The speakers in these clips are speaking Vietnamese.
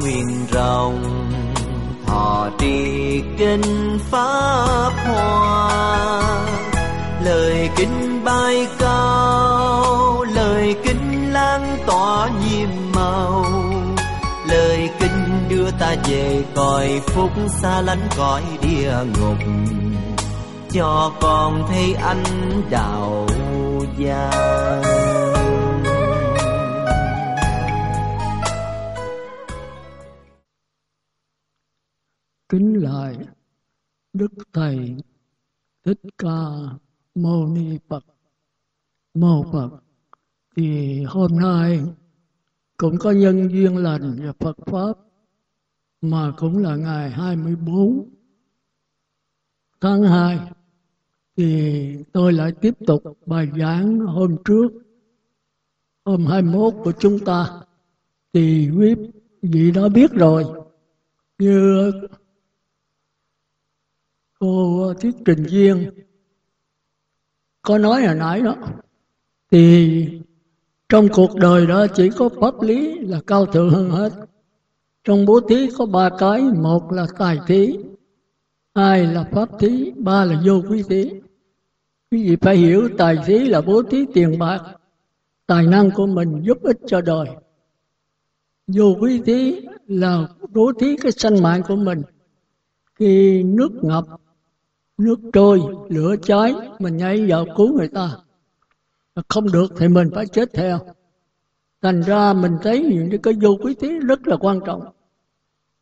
nguyện rồng. Thọ trì kinh pháp hoa. Lời kinh bay cao, lời kinh lan tỏa nhiệm màu. Lời kinh đưa ta về cõi phúc xa lánh cõi địa ngục. Cho con thấy anh đạo giang thầy thích ca mâu ni phật. Mô phật, thì hôm nay cũng có nhân duyên lành và Phật Pháp, mà cũng là ngày 24 tháng 2 thì tôi lại tiếp tục bài giảng hôm trước. Hôm 21 của chúng ta, thì quý vị đã biết rồi, như cô thuyết trình viên có nói hồi nãy đó, thì trong cuộc đời đó chỉ có pháp lý là cao thượng hơn hết. Trong bố thí có ba cái, một là tài thí, hai là pháp thí, ba là vô quý thí. Quý vị phải hiểu, tài thí là bố thí tiền bạc, tài năng của mình giúp ích cho đời. Vô quý thí là bố thí cái sanh mạng của mình. Khi nước ngập nước trôi, lửa cháy mình nhảy vào cứu người ta. Không được thì mình phải chết theo. Thành ra mình thấy những cái vô quý thí rất là quan trọng.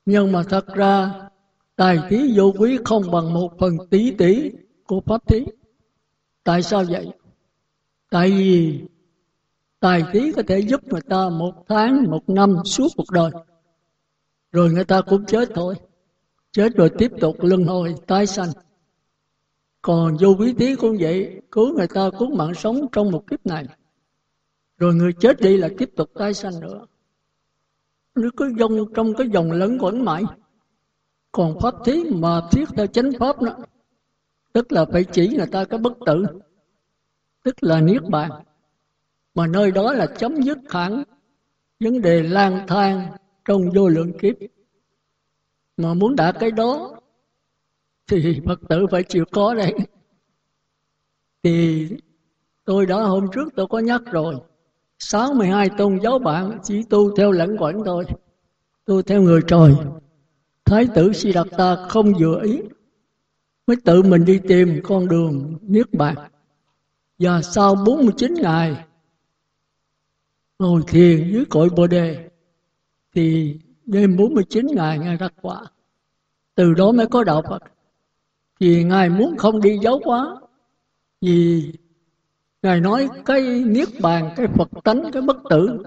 Nhưng mà thật ra, tài thí vô quý không bằng một phần tỷ tỷ của pháp thí. Tại sao vậy? Tại vì tài thí có thể giúp người ta một tháng, một năm suốt cuộc đời. Rồi người ta cũng chết thôi. Chết rồi tiếp tục luân hồi, tái sanh còn vô quý tí cũng vậy, cứu người ta cứu mạng sống trong một kiếp này. Rồi người chết đi là tiếp tục tái sanh nữa. Nó cứ dông trong cái dòng lẫn quẩn mãi, còn pháp thí mà thiết theo chánh pháp đó, tức là phải chỉ người ta cái bất tử, tức là niết bàn. Mà nơi đó là chấm dứt hẳn vấn đề lang thang trong vô lượng kiếp. Mà muốn đạt cái đó thì Phật tử phải chịu có đấy. Thì tôi đã hôm trước tôi có nhắc rồi, 62 tôn giáo bạn chỉ tu theo lãnh quẩn thôi, tu theo người trời. Thái tử Si Đạt Ta không vừa ý, mới tự mình đi tìm con đường Niết Bàn. Và sau 49 ngày ngồi thiền dưới cội Bồ Đề, thì đêm 49 ngày Ngài đắc quả. Từ đó mới có đạo Phật vì ngài muốn không đi dấu quá vì ngài nói cái niết bàn, cái phật tánh, cái bất tử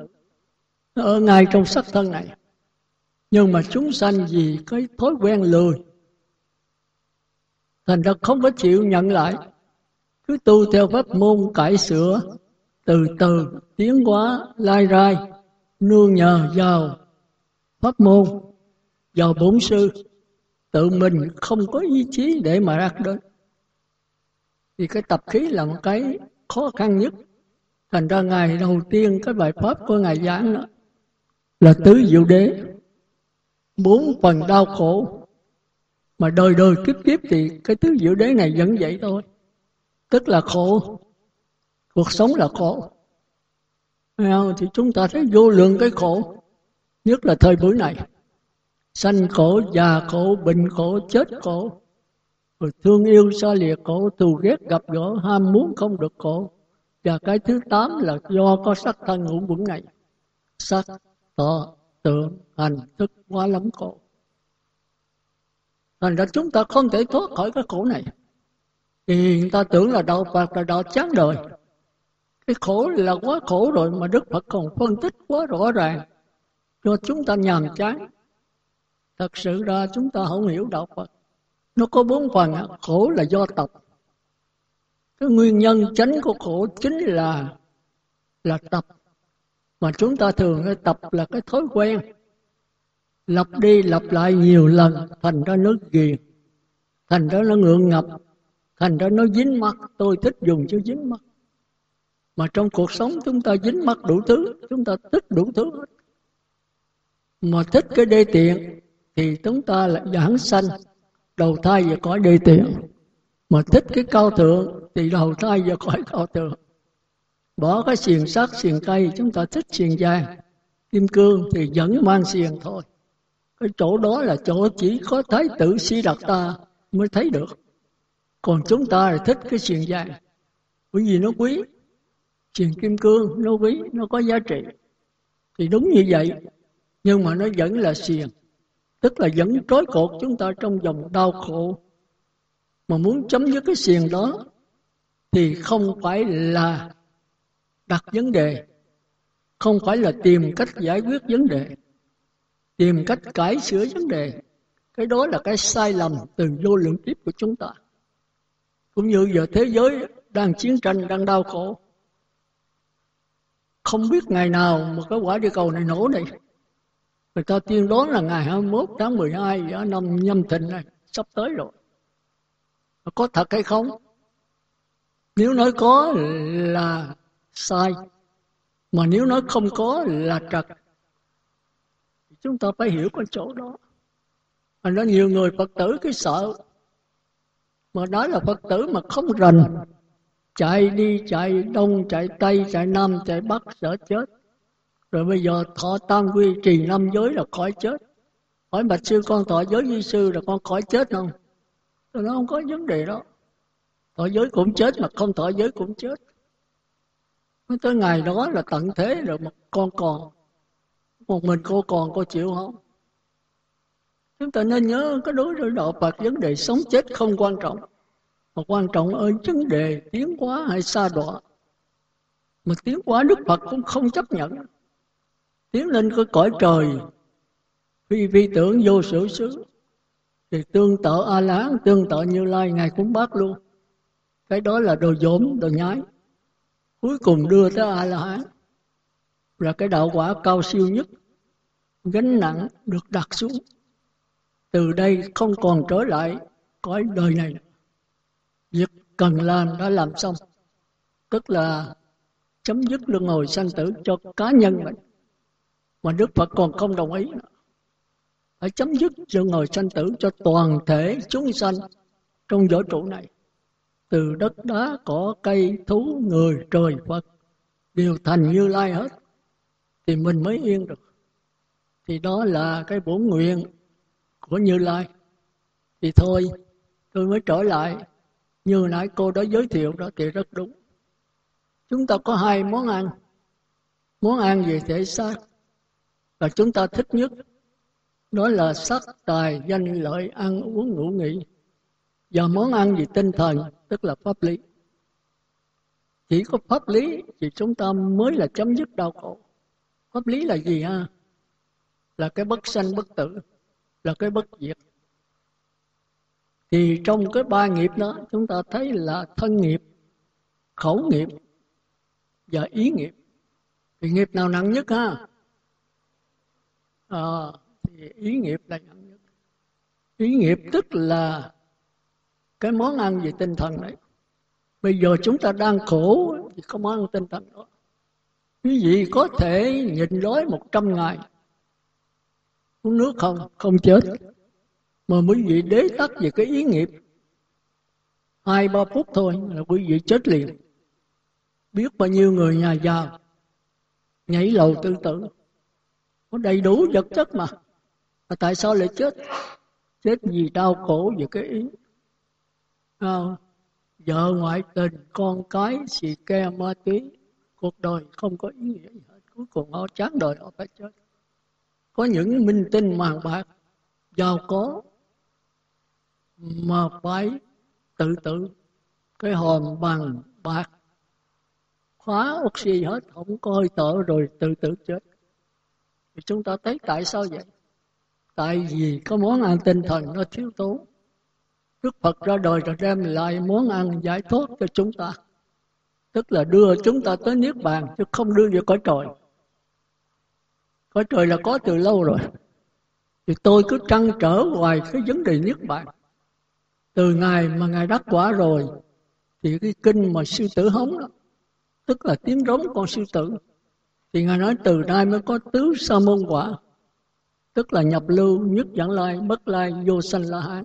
ở ngay trong sắc thân này. Nhưng mà chúng sanh vì cái thói quen lười, thành ra không có chịu nhận lại. Cứ tu theo pháp môn cải sửa, từ từ, tiến hóa, lai rai, nương nhờ vào pháp môn, vào bốn sư tự mình không có ý chí để mà đạt đến thì cái tập khí là một cái khó khăn nhất. Thành ra ngày đầu tiên cái bài pháp của ngài giảng đó là tứ diệu đế, bốn phần đau khổ. Mà đời đời kiếp kiếp thì cái tứ diệu đế này vẫn vậy thôi. Tức là khổ, cuộc sống là khổ. Thì chúng ta thấy vô lượng cái khổ, nhất là thời buổi này sanh khổ, già khổ, bệnh khổ, chết khổ. Rồi thương yêu xa lìa khổ, thù ghét gặp gỡ, ham muốn không được khổ. Và cái thứ tám là do có sắc thân ngũ quẩn này. Sắc tọ tượng hành, thức quá lắm khổ. Thành ra chúng ta không thể thoát khỏi cái khổ này. Thì người ta tưởng là đạo Phật là đạo chán đời. Cái khổ là quá khổ rồi mà Đức Phật còn phân tích quá rõ ràng. Cho chúng ta nhàm chán thật sự ra chúng ta không hiểu đạo Phật. Nó có bốn phần khổ là do tập. Cái nguyên nhân chính của khổ chính là là tập. Mà chúng ta thường cái tập là cái thói quen. Lặp đi lặp lại nhiều lần, thành ra nó ghiền, thành ra nó ngượng ngập, thành ra nó dính mắt. Tôi thích dùng chữ dính mắt. Mà trong cuộc sống chúng ta dính mắt đủ thứ, chúng ta thích đủ thứ hết. Mà thích cái đê tiện thì chúng ta lại giảng sanh. Đầu thai về cõi đê tiện. Mà thích cái cao thượng, thì đầu thai về cõi cao thượng. Bỏ cái xiềng sắt, xiềng cây, chúng ta thích xiềng vàng. Kim cương thì vẫn mang xiềng thôi. Cái chỗ đó là chỗ chỉ có thái tử si đạt ta mới thấy được. Còn chúng ta là thích cái xiềng vàng. Bởi vì nó quý. Xiềng kim cương, nó quý, nó có giá trị. Thì đúng như vậy. Nhưng mà nó vẫn là xiềng tức là vẫn trói cột chúng ta trong vòng đau khổ. Mà muốn chấm dứt cái xiềng đó thì không phải là đặt vấn đề. Không phải là tìm cách giải quyết vấn đề. Tìm cách cải sửa vấn đề. Cái đó là cái sai lầm từ vô lượng kiếp của chúng ta. Cũng như giờ thế giới đang chiến tranh, đang đau khổ. Không biết ngày nào mà cái quả địa cầu này nổ này người ta tiên đoán là ngày 21 tháng 12 ở năm nhâm thìn này sắp tới rồi. Có thật hay không? Nếu nói có là sai, mà nếu nói không có là trật chúng ta phải hiểu cái chỗ đó. Mà nó nhiều người phật tử cái sợ, mà nói là phật tử mà không rành, chạy đi, chạy đông, chạy tây, chạy nam, chạy bắc, sợ chết rồi bây giờ thọ tam quy trì năm giới là khỏi chết. Hỏi bạch sư con, thọ giới di sư là con khỏi chết không? Rồi nó không có vấn đề đó. Thọ giới cũng chết mà không thọ giới cũng chết. Mới tới ngày đó là tận thế rồi mà con còn. Một mình cô còn, cô chịu không? Chúng ta nên nhớ cái đối với đạo Phật, vấn đề sống chết không quan trọng. Mà quan trọng ở vấn đề tiến hóa hay xa đọa. Mà tiến hóa Đức Phật cũng không chấp nhận tiến lên cái cõi trời. Phi phi tưởng vô sự xứ. Thì tương tự a la tương tự như lai, ngài cũng bác luôn. Cái đó là đồ dỗm, đồ nhái. Cuối cùng đưa tới a la hán là cái đạo quả cao siêu nhất. Gánh nặng được đặt xuống. Từ đây không còn trở lại cõi đời này. Việc cần làm đã làm xong. Tức là chấm dứt luân hồi sanh tử cho cá nhân mình mà Đức Phật còn không đồng ý. Phải chấm dứt sự ngồi sanh tử cho toàn thể chúng sanh trong vũ trụ này. Từ đất đá, cỏ, cây, thú, người, trời, Phật đều thành như lai hết, thì mình mới yên được. Thì đó là cái bổn nguyện của Như Lai. Thì thôi, tôi mới trở lại. Như nãy cô đã giới thiệu đó thì rất đúng. Chúng ta có hai món ăn. Món ăn về thể xác? Và chúng ta thích nhất đó là sắc tài, danh, lợi, ăn uống, ngủ nghỉ. Và món ăn gì tinh thần, tức là pháp lý. Chỉ có pháp lý thì chúng ta mới là chấm dứt đau khổ. Pháp lý là gì ha? Là cái bất sanh bất tử, là cái bất diệt. Thì trong cái ba nghiệp đó, chúng ta thấy là thân nghiệp, khẩu nghiệp và ý nghiệp. Thì nghiệp nào nặng nhất ha? À, thì ý nghiệp là nặng nhất ý nghiệp tức là cái món ăn về tinh thần đấy. Bây giờ chúng ta đang khổ thì có món ăn tinh thần đó. Quý vị có thể nhịn đói một trăm ngày uống nước không? Không chết. Mà quý vị đế tắc về cái ý nghiệp. Hai ba phút thôi là quý vị chết liền. Biết bao nhiêu người nhà giàu nhảy lầu tự tử có đầy đủ vật chất mà. Mà tại sao lại chết? Chết vì đau khổ về cái ý. À, vợ ngoại tình con cái xì ke ma túy. Cuộc đời không có ý nghĩa gì hết. Cuối cùng họ chán đời họ phải chết. Có những minh tinh màng bạc giàu có mà phải tự tử. Cái hòm bằng bạc. Khóa oxy hết không có hơi rồi tự tử chết thì chúng ta thấy tại sao vậy? Tại vì có món ăn tinh thần nó thiếu tốn Đức Phật ra đời rồi đem lại món ăn giải thoát cho chúng ta. Tức là đưa chúng ta tới niết bàn, chứ không đưa về cõi trời. Cõi trời là có từ lâu rồi. Thì tôi cứ trăn trở hoài cái vấn đề niết bàn. Từ ngày mà ngài đắc quả rồi, thì cái kinh mà sư tử hống đó, tức là tiếng rống con sư tử thì ngài nói, từ nay mới có tứ sa môn quả, tức là nhập lưu, nhất dẫn lai, bất lai, vô sanh la hán.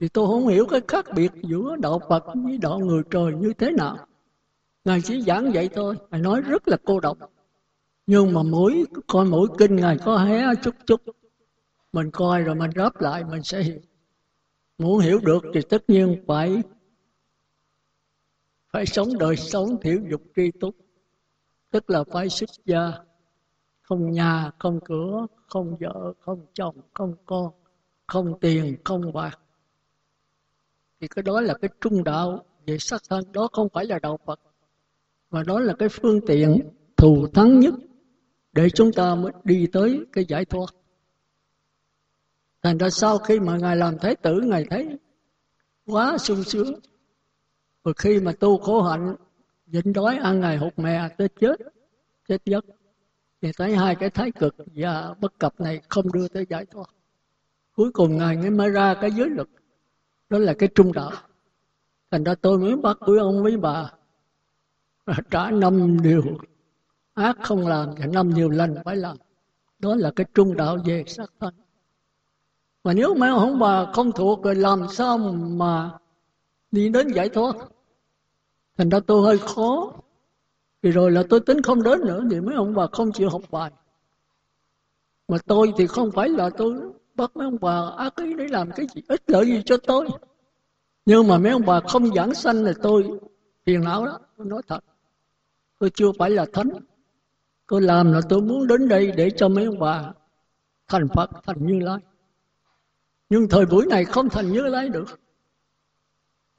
Thì tôi không hiểu cái khác biệt giữa đạo Phật với đạo người trời như thế nào. Ngài chỉ giảng vậy thôi, ngài nói rất là cô độc. Nhưng mà mỗi, coi mỗi kinh ngài có hé chút chút. Mình coi rồi mình ráp lại, mình sẽ hiểu. Muốn hiểu được thì tất nhiên phải phải sống đời sống thiểu dục tri túc. Tức là phải xuất gia. Không nhà không cửa không vợ không chồng không con không tiền không bạc. Thì cái đó là cái trung đạo về sắc thân. Đó không phải là đạo Phật mà đó là cái phương tiện thù thắng nhất để chúng ta mới đi tới cái giải thoát. Thành ra sau khi mà ngài làm thái tử ngài thấy quá sung sướng rồi khi mà tu khổ hạnh, nhịn đói, ăn ngày hụt mè tới chết chết giấc, thì thấy hai cái thái cực và bất cập này không đưa tới giải thoát. Cuối cùng ngài mới mới ra cái giới lực đó là cái trung đạo. Thành ra tôi mới bắt quý ông với bà trả năm điều ác không làm và năm điều lành phải làm. Đó là cái trung đạo về sắc thân. Mà nếu mà ông bà không thuộc rồi làm sao mà đi đến giải thoát. Thành ra tôi hơi khó. Vì rồi là tôi tính không đến nữa, thì mấy ông bà không chịu học bài. Mà tôi thì không phải là tôi bắt mấy ông bà ác ý để làm cái gì, ích lợi gì cho tôi. Nhưng mà mấy ông bà không giảng sanh là tôi phiền não đó tôi nói thật. Tôi chưa phải là thánh. Tôi làm là tôi muốn đến đây để cho mấy ông bà thành phật, thành như lai. Nhưng thời buổi này không thành như lai được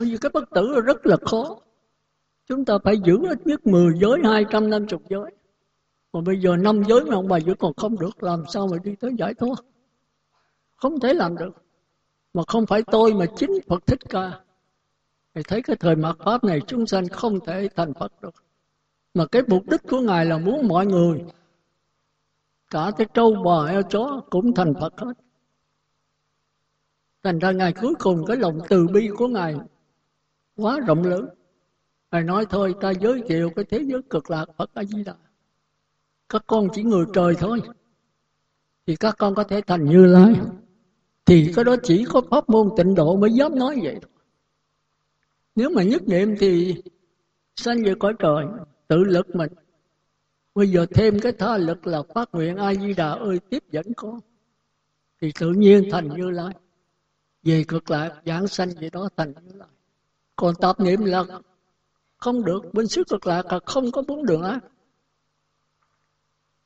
bởi vì cái bất tử là rất là khó. Chúng ta phải giữ ít nhất 10 giới 250 giới. Mà bây giờ năm giới mà ông bà giữ còn không được, làm sao mà đi tới giải thoát? Không thể làm được. Mà không phải tôi mà chính Phật Thích Ca. Thầy thấy cái thời mạt Pháp này chúng sanh không thể thành Phật được. Mà cái mục đích của Ngài là muốn mọi người, cả cái trâu, bò eo chó cũng thành Phật hết. Thành ra Ngài cuối cùng cái lòng từ bi của Ngài quá rộng lớn Ngài nói thôi ta giới thiệu cái thế giới cực lạc Phật A Di Đà. Các con chỉ người trời thôi. Thì các con có thể thành Như Lai. Thì cái đó chỉ có pháp môn tịnh độ mới dám nói vậy thôi. Nếu mà nhất niệm thì sanh về cõi trời, tự lực mình. Bây giờ thêm cái tha lực là phát nguyện A Di Đà ơi tiếp dẫn con. Thì tự nhiên thành Như Lai. Về cực lạc giảng sanh gì đó thành Như Lai. Còn tập niệm là không được, bên xứ cực lạc là không có bốn đường ác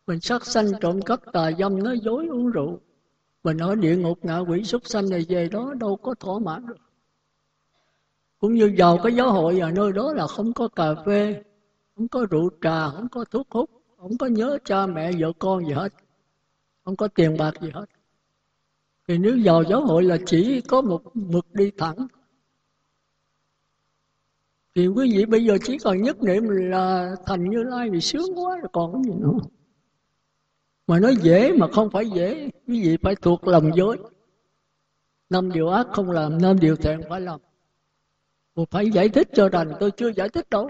mình sát sanh trộm cắp tà dâm, nói dối uống rượu. Mình ở địa ngục ngạ quỷ súc sanh này, về đó đâu có thỏa mãn được. Cũng như vào cái giáo hội ở nơi đó là không có cà phê, không có rượu trà, không có thuốc hút, không có nhớ cha mẹ, vợ con gì hết. Không có tiền bạc gì hết. Thì nếu vào giáo hội là chỉ có một mực đi thẳng thì quý vị bây giờ chỉ còn nhất niệm là thành như lai thì sướng quá rồi, còn cái gì nữa. Mà nói dễ mà không phải dễ, quý vị phải thuộc lòng dối năm điều ác không làm, năm điều thiện phải làm. Tôi phải giải thích cho đành, tôi chưa giải thích đâu.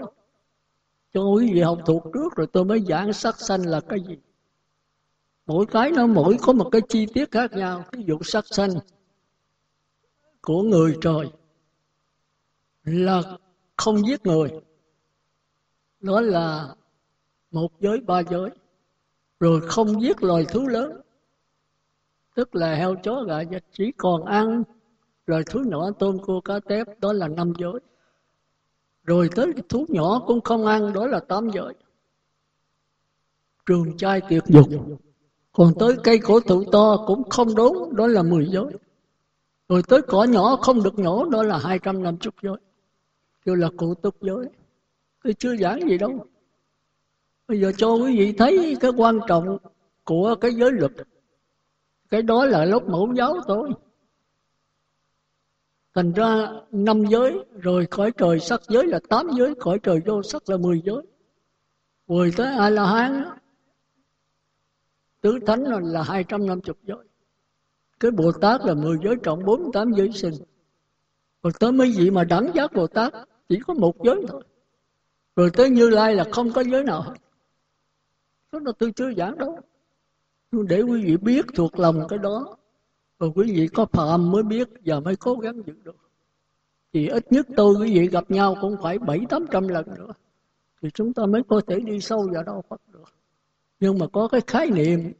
Cho quý vị học thuộc trước rồi tôi mới giảng sắc xanh là cái gì. Mỗi cái nó mỗi có một cái chi tiết khác nhau, ví dụ sắc xanh của người trời là không giết người. Đó là một giới, ba giới. Rồi không giết loài thú lớn. Tức là heo, chó, gà vịt chỉ còn ăn loài thú nhỏ, tôm, cua, cá, tép. Đó là năm giới. Rồi tới thú nhỏ cũng không ăn, đó là tám giới. Trường trai tuyệt dục. Còn tới cây cổ thụ to cũng không đốn, đó là mười giới. Rồi tới cỏ nhỏ không được nhổ, đó là hai trăm năm chục giới kêu là cụ túc giới tôi chưa giảng gì đâu. Bây giờ cho quý vị thấy cái quan trọng của cái giới luật. Cái đó là lớp mẫu giáo thôi. Thành ra năm giới, rồi khỏi trời sắc giới là tám giới, khỏi trời vô sắc là mười giới. Rồi tới a la hán tứ thánh là hai trăm năm chục giới. Cái Bồ Tát là mười giới trọng 48 giới sinh. Rồi tới mấy vị mà đẳng giác Bồ Tát chỉ có một giới thôi. Rồi tới Như Lai là không có giới nào hết. Đó là tôi chưa giảng đâu. Nhưng để quý vị biết thuộc lòng cái đó, rồi quý vị có phạm mới biết và mới cố gắng giữ được. Thì ít nhất tôi quý vị gặp nhau cũng phải bảy tám trăm lần nữa. Thì chúng ta mới có thể đi sâu vào đâu Phật được. Nhưng mà có cái khái niệm,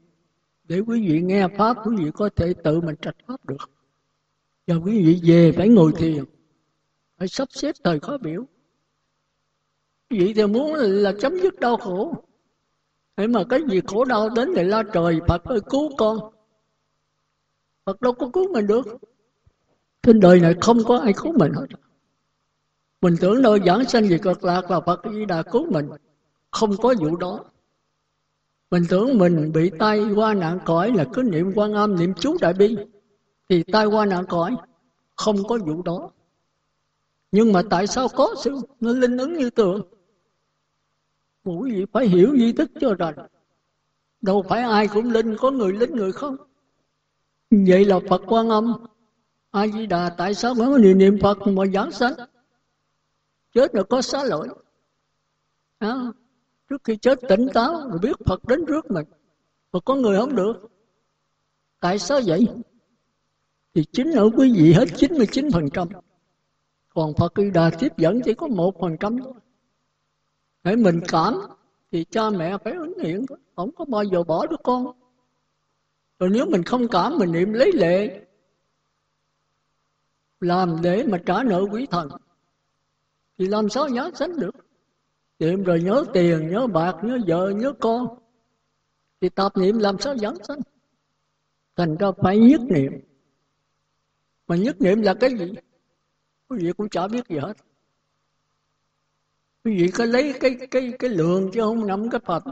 để quý vị nghe pháp, quý vị có thể tự mình trạch pháp được. Và quý vị về phải ngồi thiền phải sắp xếp thời khó biểu. Vậy thì muốn là, chấm dứt đau khổ. Thế mà cái gì khổ đau đến thì la trời Phật ơi cứu con. Phật đâu có cứu mình được. Trên đời này không có ai cứu mình hết. Mình tưởng đâu giảng sanh về cực lạc là Phật Di Đà cứu mình. Không có vụ đó. Mình tưởng mình bị tai qua nạn cõi là cứ niệm quan âm niệm chú đại bi. Thì tai qua nạn cõi không có vụ đó nhưng mà tại sao có sự nó linh ứng như tượng quý vị phải hiểu di thức cho rồi đâu phải ai cũng linh có người linh người không? Vậy là phật quan âm. A di đà tại sao mới có niệm niệm phật mà giảng sanh? Chết là có xá lỗi. À, trước khi chết tỉnh táo rồi biết phật đến trước mình. Mà có người không được. Tại sao vậy? Thì chính ở quý vị hết 99% còn Phật Quy Đà tiếp dẫn chỉ có một phần trăm thôi. Để mình cảm, thì cha mẹ phải ứng hiện không có bao giờ bỏ đứa con. Rồi nếu mình không cảm, mình niệm lấy lệ. Làm để mà trả nợ quý thần, thì làm sao nhớ sánh được? Niệm rồi nhớ tiền, nhớ bạc, nhớ vợ, nhớ con, thì tập niệm làm sao dẫn sanh thành ra phải nhất niệm. Mà nhất niệm là cái gì? Quý vị cũng chả biết gì hết. Quý vị có lấy cái cái cái lượng chứ không nắm cái phật.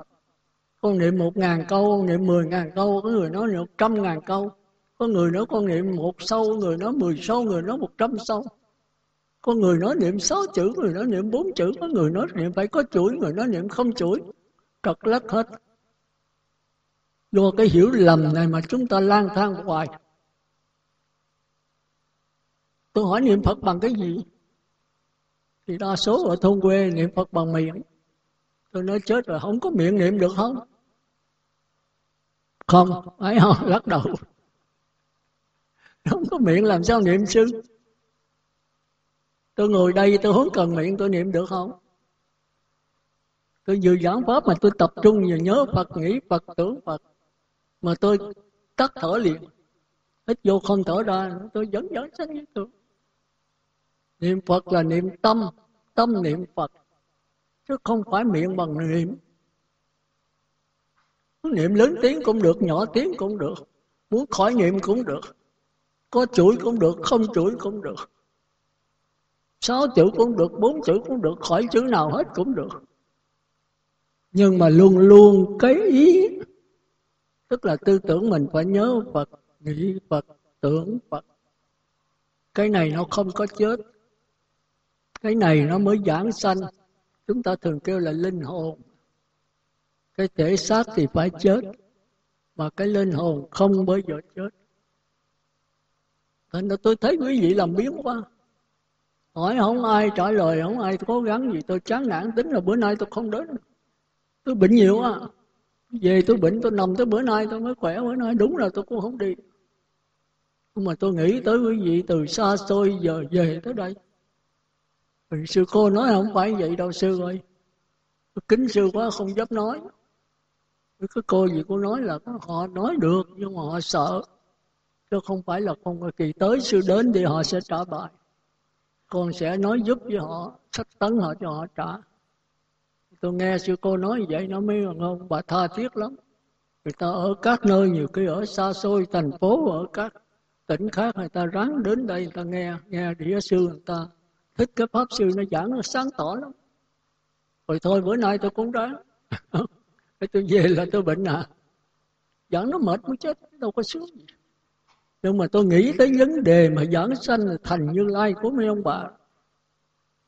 Con niệm một ngàn câu, con niệm mười ngàn câu, có người nói một trăm ngàn câu. Có người nói con niệm một sâu, người nói mười sâu, người nói một trăm sâu. Có người nói niệm sáu chữ, người nói niệm bốn chữ. Có người nói niệm phải có chuỗi, người nói niệm không chuỗi. Trật lắc hết. Do cái hiểu lầm này mà chúng ta lang thang hoài tôi hỏi niệm phật bằng cái gì? Thì đa số ở thôn quê niệm phật bằng miệng. Tôi nói chết rồi, không có miệng niệm được không không phải không lắc đầu. Không có miệng làm sao niệm sư tôi ngồi đây, tôi không cần miệng, tôi niệm được không? Tôi vừa giảng pháp mà tôi tập trung vừa nhớ phật, nghĩ phật, tưởng phật. Mà tôi tắt thở liền. Hít vô không thở ra, tôi vẫn vẫn sanh như thường niệm phật là niệm tâm tâm niệm phật, chứ không phải miệng bằng niệm. Niệm lớn tiếng cũng được, nhỏ tiếng cũng được, muốn khỏi niệm cũng được, có chuỗi cũng được, không chuỗi cũng được. Sáu chữ cũng được, bốn chữ cũng được, khỏi chữ nào hết cũng được. Nhưng mà luôn luôn cái ý, tức là tư tưởng mình phải nhớ phật, nghĩ phật, tưởng phật. Cái này nó không có chết cái này nó mới giảng sanh. Chúng ta thường kêu là linh hồn. Cái thể xác thì phải chết. Mà cái linh hồn không bao giờ chết. Thành ra tôi thấy quý vị làm biến quá. Hỏi không ai trả lời, không ai cố gắng gì. Tôi chán nản tính là bữa nay tôi không đến. Tôi bệnh nhiều quá. Về tôi bệnh, tôi nằm tới bữa nay, tôi mới khỏe. Bữa nay đúng là tôi cũng không đi. Nhưng mà tôi nghĩ tới quý vị từ xa xôi giờ về tới đây. Vì sư cô nói không phải vậy đâu, sư ơi. Kính sư quá, không dám nói. Cái cô gì cô nói là họ nói được, nhưng mà họ sợ. Chứ không phải là không kỳ tới, sư đến thì họ sẽ trả bài. Con sẽ nói giúp với họ, sách tấn họ cho họ trả. Tôi nghe sư cô nói vậy, nó mới ngon bà tha thiết lắm. Người ta ở các nơi, nhiều khi ở xa xôi, thành phố, ở các tỉnh khác, người ta ráng đến đây, người ta nghe nghe địa sư người ta thích cái pháp sư nó giảng nó sáng tỏ lắm. Rồi thôi, bữa nay tôi cũng ráng. Tôi về là tôi bệnh à. Giảng nó mệt mới chết, đâu có sướng gì. Nhưng mà tôi nghĩ tới vấn đề mà giảng sanh thành như lai của mấy ông bà.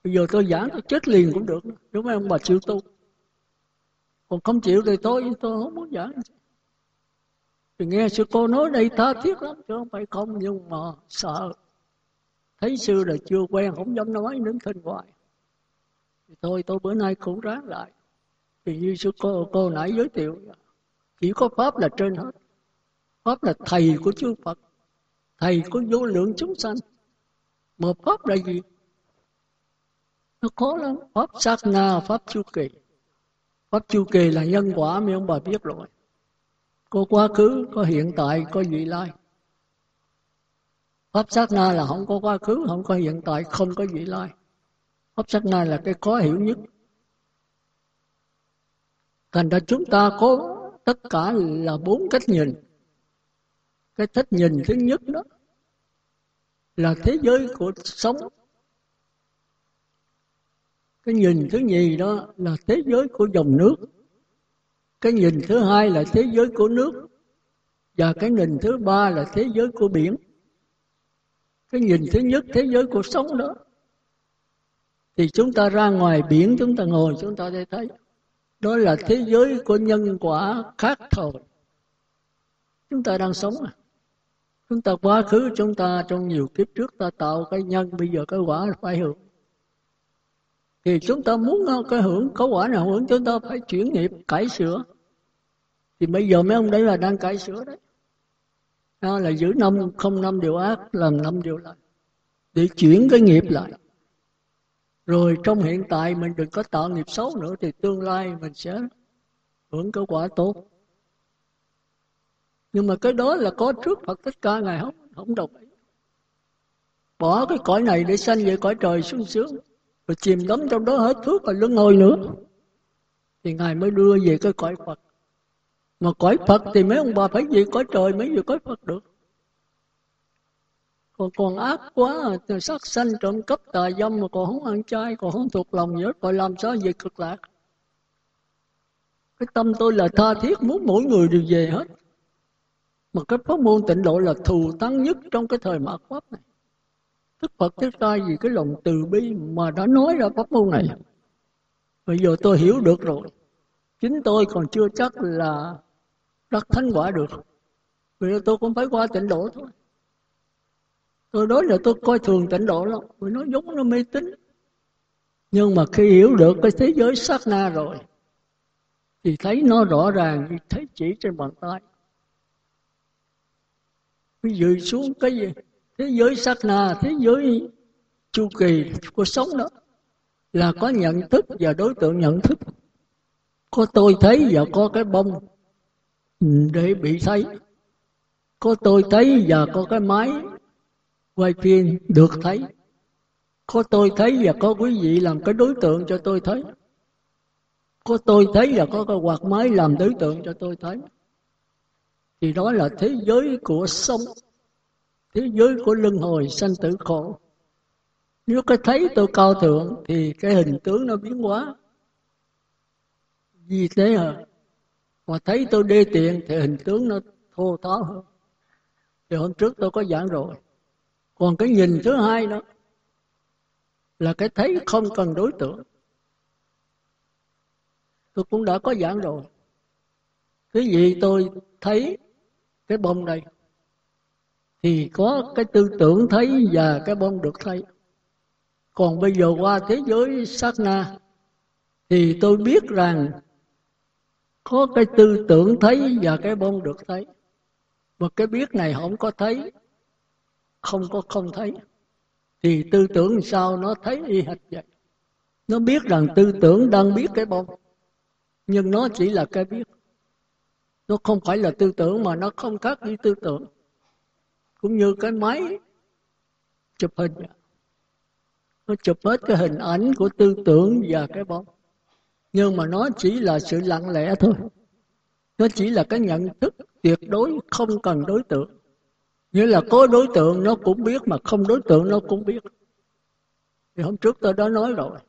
Bây giờ tôi giảng tôi chết liền cũng được, nếu mấy ông bà chịu tu. Còn không chịu thì tôi tôi không muốn giảng. Thì nghe sư cô nói đây tha thiết lắm, chứ không phải không, nhưng mà sợ thấy sư là chưa quen không dám nói đến thân hoài thì thôi tôi bữa nay cũng ráng lại. Thì như sư cô cô nãy giới thiệu chỉ có pháp là trên hết. Pháp là thầy của chư phật thầy của vô lượng chúng sanh. Mà pháp là gì? Nó khó lắm. Pháp sát na pháp chu kỳ. Pháp chu kỳ là nhân quả mấy ông bà biết rồi. Có quá khứ có hiện tại có vị lai pháp sát na là không có quá khứ, không có hiện tại, không có vị lai. Pháp sát na là cái khó hiểu nhất. Thành ra chúng ta có tất cả là bốn cách nhìn. Cái cách nhìn thứ nhất đó là thế giới của sống. Cái nhìn thứ nhì đó là thế giới của dòng nước. Cái nhìn thứ hai là thế giới của nước. Và cái nhìn thứ ba là thế giới của biển cái nhìn thứ nhất, thế giới cuộc sống đó. Thì chúng ta ra ngoài biển, chúng ta ngồi, chúng ta sẽ thấy. Đó là thế giới của nhân quả khác thời chúng ta đang sống à? Chúng ta quá khứ, chúng ta trong nhiều kiếp trước ta tạo cái nhân, bây giờ cái quả phải hưởng. Thì chúng ta muốn cái hưởng, có quả nào hưởng, chúng ta phải chuyển nghiệp, cải sửa. Thì bây giờ mấy ông đấy là đang cải sửa đấy đó là giữ năm, không năm điều ác, làm năm điều lành, để chuyển cái nghiệp lại. Rồi trong hiện tại mình đừng có tạo nghiệp xấu nữa, thì tương lai mình sẽ hưởng cái quả tốt. Nhưng mà cái đó là có trước Phật tất cả Ngài không? Không đồng ý. Bỏ cái cõi này để sanh về cõi trời sung sướng, rồi chìm đắm trong đó hết thuốc và luân hồi nữa. Thì Ngài mới đưa về cái cõi Phật mà cõi Phật thì mấy ông bà phải gì cõi trời mới gì cõi Phật được. Còn còn ác quá từ sát sanh trộm cắp tà dâm mà còn không ăn chay, còn không thuộc lòng nhớ còn làm sao về cực lạc? Cái tâm tôi là tha thiết muốn mỗi người đều về hết. Mà cái pháp môn tịnh độ là thù thắng nhất trong cái thời mạt pháp này. Đức Phật Thích Ca vì cái lòng từ bi mà đã nói ra pháp môn này. Bây giờ tôi hiểu được rồi. Chính tôi còn chưa chắc là đắc thánh quả được. Vì tôi cũng phải qua tịnh độ thôi. Tôi nói là tôi coi thường tịnh độ lắm. Vì nó giống nó mê tín. Nhưng mà khi hiểu được cái thế giới sát na rồi, thì thấy nó rõ ràng thấy chỉ trên bàn tay. Ví dụ xuống cái gì thế giới sát na, thế giới chu kỳ của sống đó, là có nhận thức và đối tượng nhận thức. Có tôi thấy và có cái bông để bị thấy có tôi thấy và có cái máy. Quay phim được thấy. Có tôi thấy và có quý vị làm cái đối tượng cho tôi thấy. Có tôi thấy và có cái quạt máy làm đối tượng cho tôi thấy. Thì đó là thế giới của sống thế giới của luân hồi sanh tử khổ. Nếu cái thấy tôi cao thượng thì cái hình tướng nó biến hóa. Vì thế à mà thấy tôi đê tiện thì hình tướng nó thô tháo hơn. Thì hôm trước tôi có giảng rồi. Còn cái nhìn thứ hai đó là cái thấy không cần đối tượng. Tôi cũng đã có giảng rồi. Cái gì tôi thấy cái bông này thì có cái tư tưởng thấy và cái bông được thấy. Còn bây giờ qua thế giới sát na thì tôi biết rằng có cái tư tưởng thấy và cái bông được thấy. Mà cái biết này không có thấy, không có không thấy. Thì tư tưởng sao nó thấy y hệt vậy? Nó biết rằng tư tưởng đang biết cái bông, nhưng nó chỉ là cái biết. Nó không phải là tư tưởng mà nó không khác với tư tưởng. Cũng như cái máy chụp hình. Nó chụp hết cái hình ảnh của tư tưởng và cái bóng nhưng mà nó chỉ là sự lặng lẽ thôi. Nó chỉ là cái nhận thức tuyệt đối không cần đối tượng. Nghĩa là có đối tượng, nó cũng biết, mà không đối tượng, nó cũng biết. Thì hôm trước tôi đã nói rồi.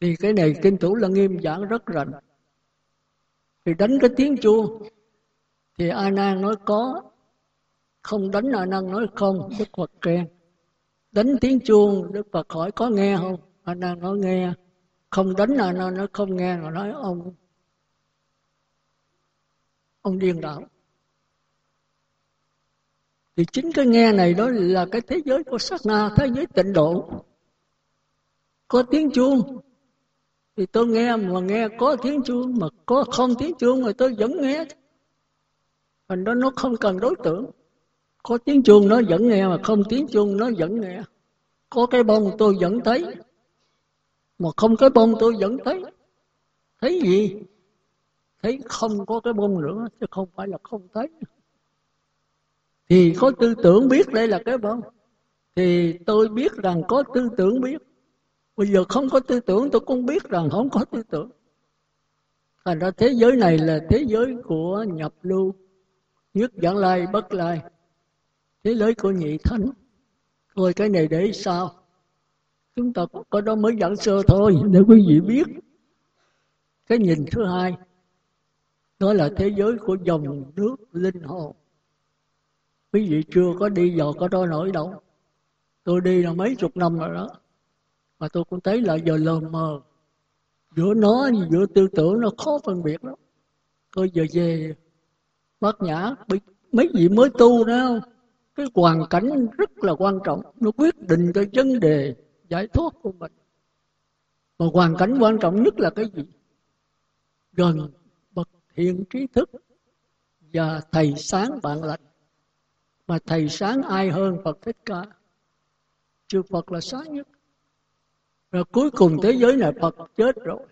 Thì cái này kinh thủ là nghiêm giảng rất rành. Thì đánh cái tiếng chuông. Thì a nan nói có, không đánh a nan nói không, đức phật khen. Đánh tiếng chuông, đức phật hỏi có nghe không? A nan nói nghe không đánh là nó, nó không nghe nó nói ông ông điên đạo thì chính cái nghe này đó là cái thế giới của sát na thế giới tịnh độ. Có tiếng chuông thì tôi nghe mà nghe có tiếng chuông mà có không tiếng chuông mà tôi vẫn nghe. Thành đó nó không cần đối tượng. Có tiếng chuông nó vẫn nghe mà không tiếng chuông nó vẫn nghe. Có cái bông tôi vẫn thấy mà không cái bông tôi vẫn thấy. Thấy gì? Thấy không có cái bông nữa, chứ không phải là không thấy. Thì có tư tưởng biết đây là cái bông. Thì tôi biết rằng có tư tưởng biết. Bây giờ không có tư tưởng, tôi cũng biết rằng không có tư tưởng. Thành ra thế giới này là thế giới của nhập lưu. Nhất giản lai, bất lai. Thế giới của nhị thánh. Thôi cái này để sao? Chúng ta có đó mới dẫn sơ thôi, để quý vị biết. Cái nhìn thứ hai, đó là thế giới của dòng nước linh hồn. Quý vị chưa có đi vào có đó nổi đâu. Tôi đi là mấy chục năm rồi đó. Mà tôi cũng thấy là giờ lờ mờ. Giữa nó giữa tư tưởng nó khó phân biệt lắm. Tôi giờ về bát nhã mấy vị mới tu đó, không? Cái hoàn cảnh rất là quan trọng. Nó quyết định cái vấn đề giải thoát của mình. Mà hoàn cảnh quan trọng nhất là cái gì? Gần bậc thiện trí thức và thầy sáng bạn lành. Mà thầy sáng ai hơn Phật Thích Ca? Chư Phật là sáng nhất. Rồi cuối cùng thế giới này Phật chết rồi.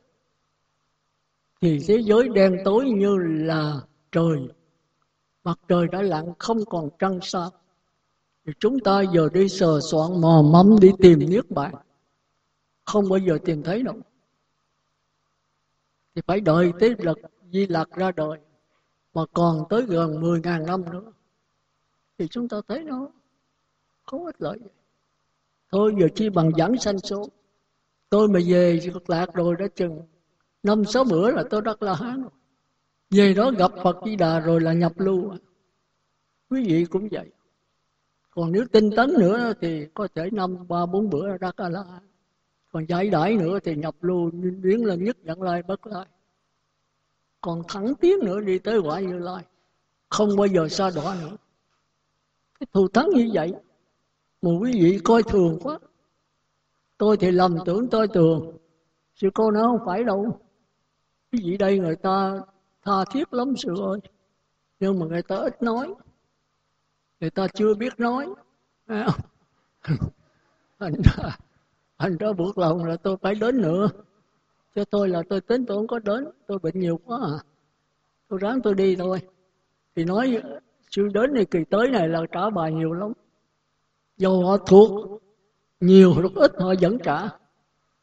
Thì thế giới đen tối như là trời. Mặt trời đã lặn không còn trăng sao thì chúng ta giờ đi sờ soạn mò mẫm đi tìm niết bàn. Không bao giờ tìm thấy đâu. Thì phải đợi tới lực di lạc ra đời, mà còn tới gần 10.000 năm nữa. Thì chúng ta thấy nó không ích lợi. Gì. thôi, giờ chi bằng giảng sanh số. Tôi mà về cực lạc rồi đã chừng năm, sáu bữa là tôi đắc la hán rồi. Về đó gặp phật di đà rồi là nhập lưu. Quý vị cũng vậy còn nếu tinh tấn nữa thì có thể năm, ba, bốn bữa ra ca la còn giải đãi nữa thì nhập lưu biến lên nhất dẫn lai, bất lai. Còn thẳng tiến nữa đi tới quả như lai. Không bao giờ xa đỏ nữa. Cái thù thắng như vậy, mà quý vị coi thường quá. Tôi thì lầm tưởng tôi thường sư cô nói không phải đâu. Quý vị đây người ta tha thiết lắm sự ơi. Nhưng mà người ta ít nói người ta chưa biết nói. Thành ra thành ra buộc lòng là tôi phải đến nữa. Cho tôi là tôi tính tôi không có đến. Tôi bệnh nhiều quá à. Tôi ráng tôi đi thôi. Thì nói, sư đến này kỳ tới này là trả bài nhiều lắm. Dầu họ thuộc, nhiều hoặc ít họ vẫn trả.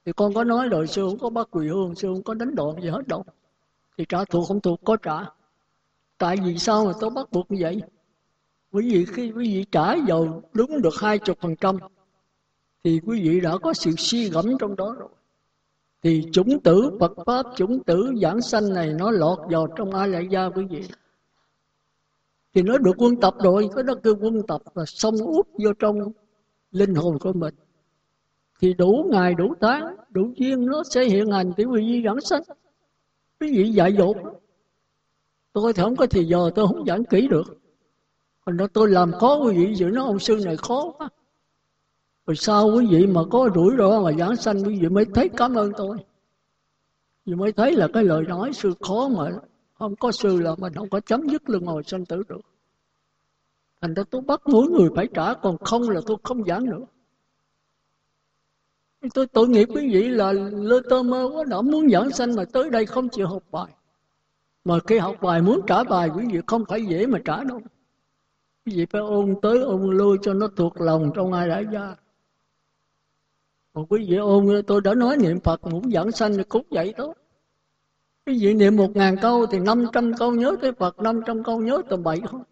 Thì con có nói rồi, sư không có bắt quỳ hương, sư không có đánh đòn gì hết đâu. Thì trả thuộc không thuộc, có trả. Tại vì sao mà tôi bắt buộc như vậy? Quý vị khi quý vị trả vào đúng được hai chục phần trăm, thì quý vị đã có sự suy gẫm trong đó rồi. Thì chủng tử Phật pháp, chủng tử giảng sanh này nó lọt vào trong ai lại gia quý vị. Thì nó được quân tập rồi, cái đó kêu quân tập và xong út vô trong linh hồn của mình. Thì đủ ngày, đủ tháng, đủ duyên nó sẽ hiện hành tiểu quý vị giảng sanh. Quý vị dạy dột. Tôi thì không có thì giờ tôi không giảng kỹ được. Mình nói tôi làm khó quý vị giữ nó ông sư này khó quá. Rồi sau quý vị mà có rủi ro mà giảng sanh, quý vị mới thấy cảm ơn tôi. Vì mới thấy là cái lời nói sư khó mà không có sư là mình không có chấm dứt luân hồi sanh tử được. Thành ra tôi bắt mỗi người phải trả, còn không là tôi không giảng nữa. Tôi tội nghiệp quý vị là lơ tơ mơ quá, đã muốn giảng sanh mà tới đây không chịu học bài. Mà khi học bài muốn trả bài, quý vị không phải dễ mà trả đâu quý vị phải ôn tới ôn lui cho nó thuộc lòng trong ai đã ra còn quý vị ôn, tôi đã nói niệm phật muốn dẫn sanh thì cũng vậy đó. Quý vị niệm một ngàn câu thì năm trăm câu nhớ tới phật, năm trăm câu nhớ tầm bậy không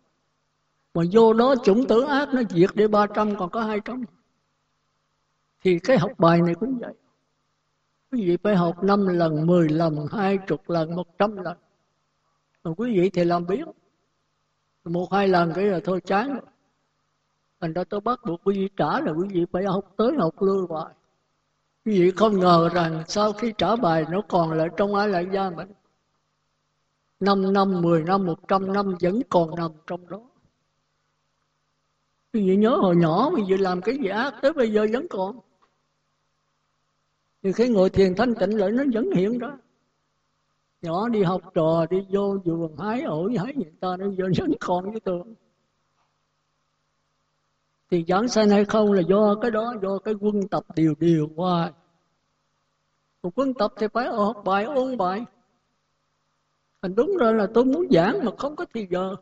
mà vô đó chủng tử ác nó diệt để ba trăm, còn có hai trăm. Thì cái học bài này cũng vậy. Quý vị phải học năm lần, mười lần, hai chục lần, một trăm lần. Mà quý vị thì làm biết một hai lần cái là thôi chán rồi thành ra tôi bắt buộc quý vị trả là quý vị phải học tới học lưu hoài quý vị không ngờ rằng sau khi trả bài nó còn lại trong ai lại gia mình năm năm, mười năm, một trăm năm vẫn còn nằm trong đó. Quý vị nhớ hồi nhỏ mình vị làm cái gì ác tới bây giờ vẫn còn. Thì khi ngồi thiền thanh tịnh lại nó vẫn hiện ra. Nhỏ đi học trò đi vô vườn hái ổi hái người ta nó vô vẫn còn với tôi. Thì giảng sanh hay không là do cái đó, do cái quân tập điều điều qua. Một quân tập thì phải học bài ôn bài. Thành đúng rồi là tôi muốn giảng mà không có thì giờ.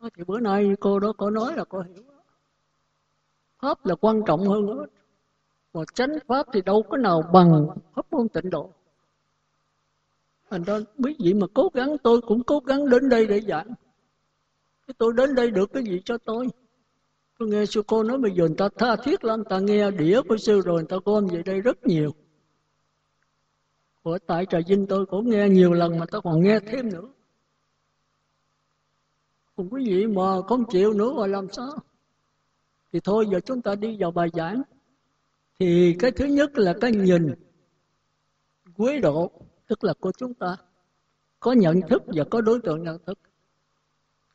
Thì bữa nay cô đó có nói là cô hiểu. Pháp là quan trọng hơn hết Mà chánh pháp thì đâu có nào bằng pháp môn tịnh độ. Thành ra biết gì mà cố gắng tôi cũng cố gắng đến đây để giảng. Cái tôi đến đây được cái gì cho tôi? Tôi nghe sư cô nói bây giờ người ta tha thiết lắm, ta nghe đĩa của sư rồi người ta gom về đây rất nhiều. Của tại trà vinh tôi cũng nghe nhiều lần mà ta còn nghe thêm nữa. cùng quý vị mà không chịu nữa rồi làm sao? Thì thôi giờ chúng ta đi vào bài giảng. Thì cái thứ nhất là cái nhìn quý độ, tức là của chúng ta. Có nhận thức và có đối tượng nhận thức.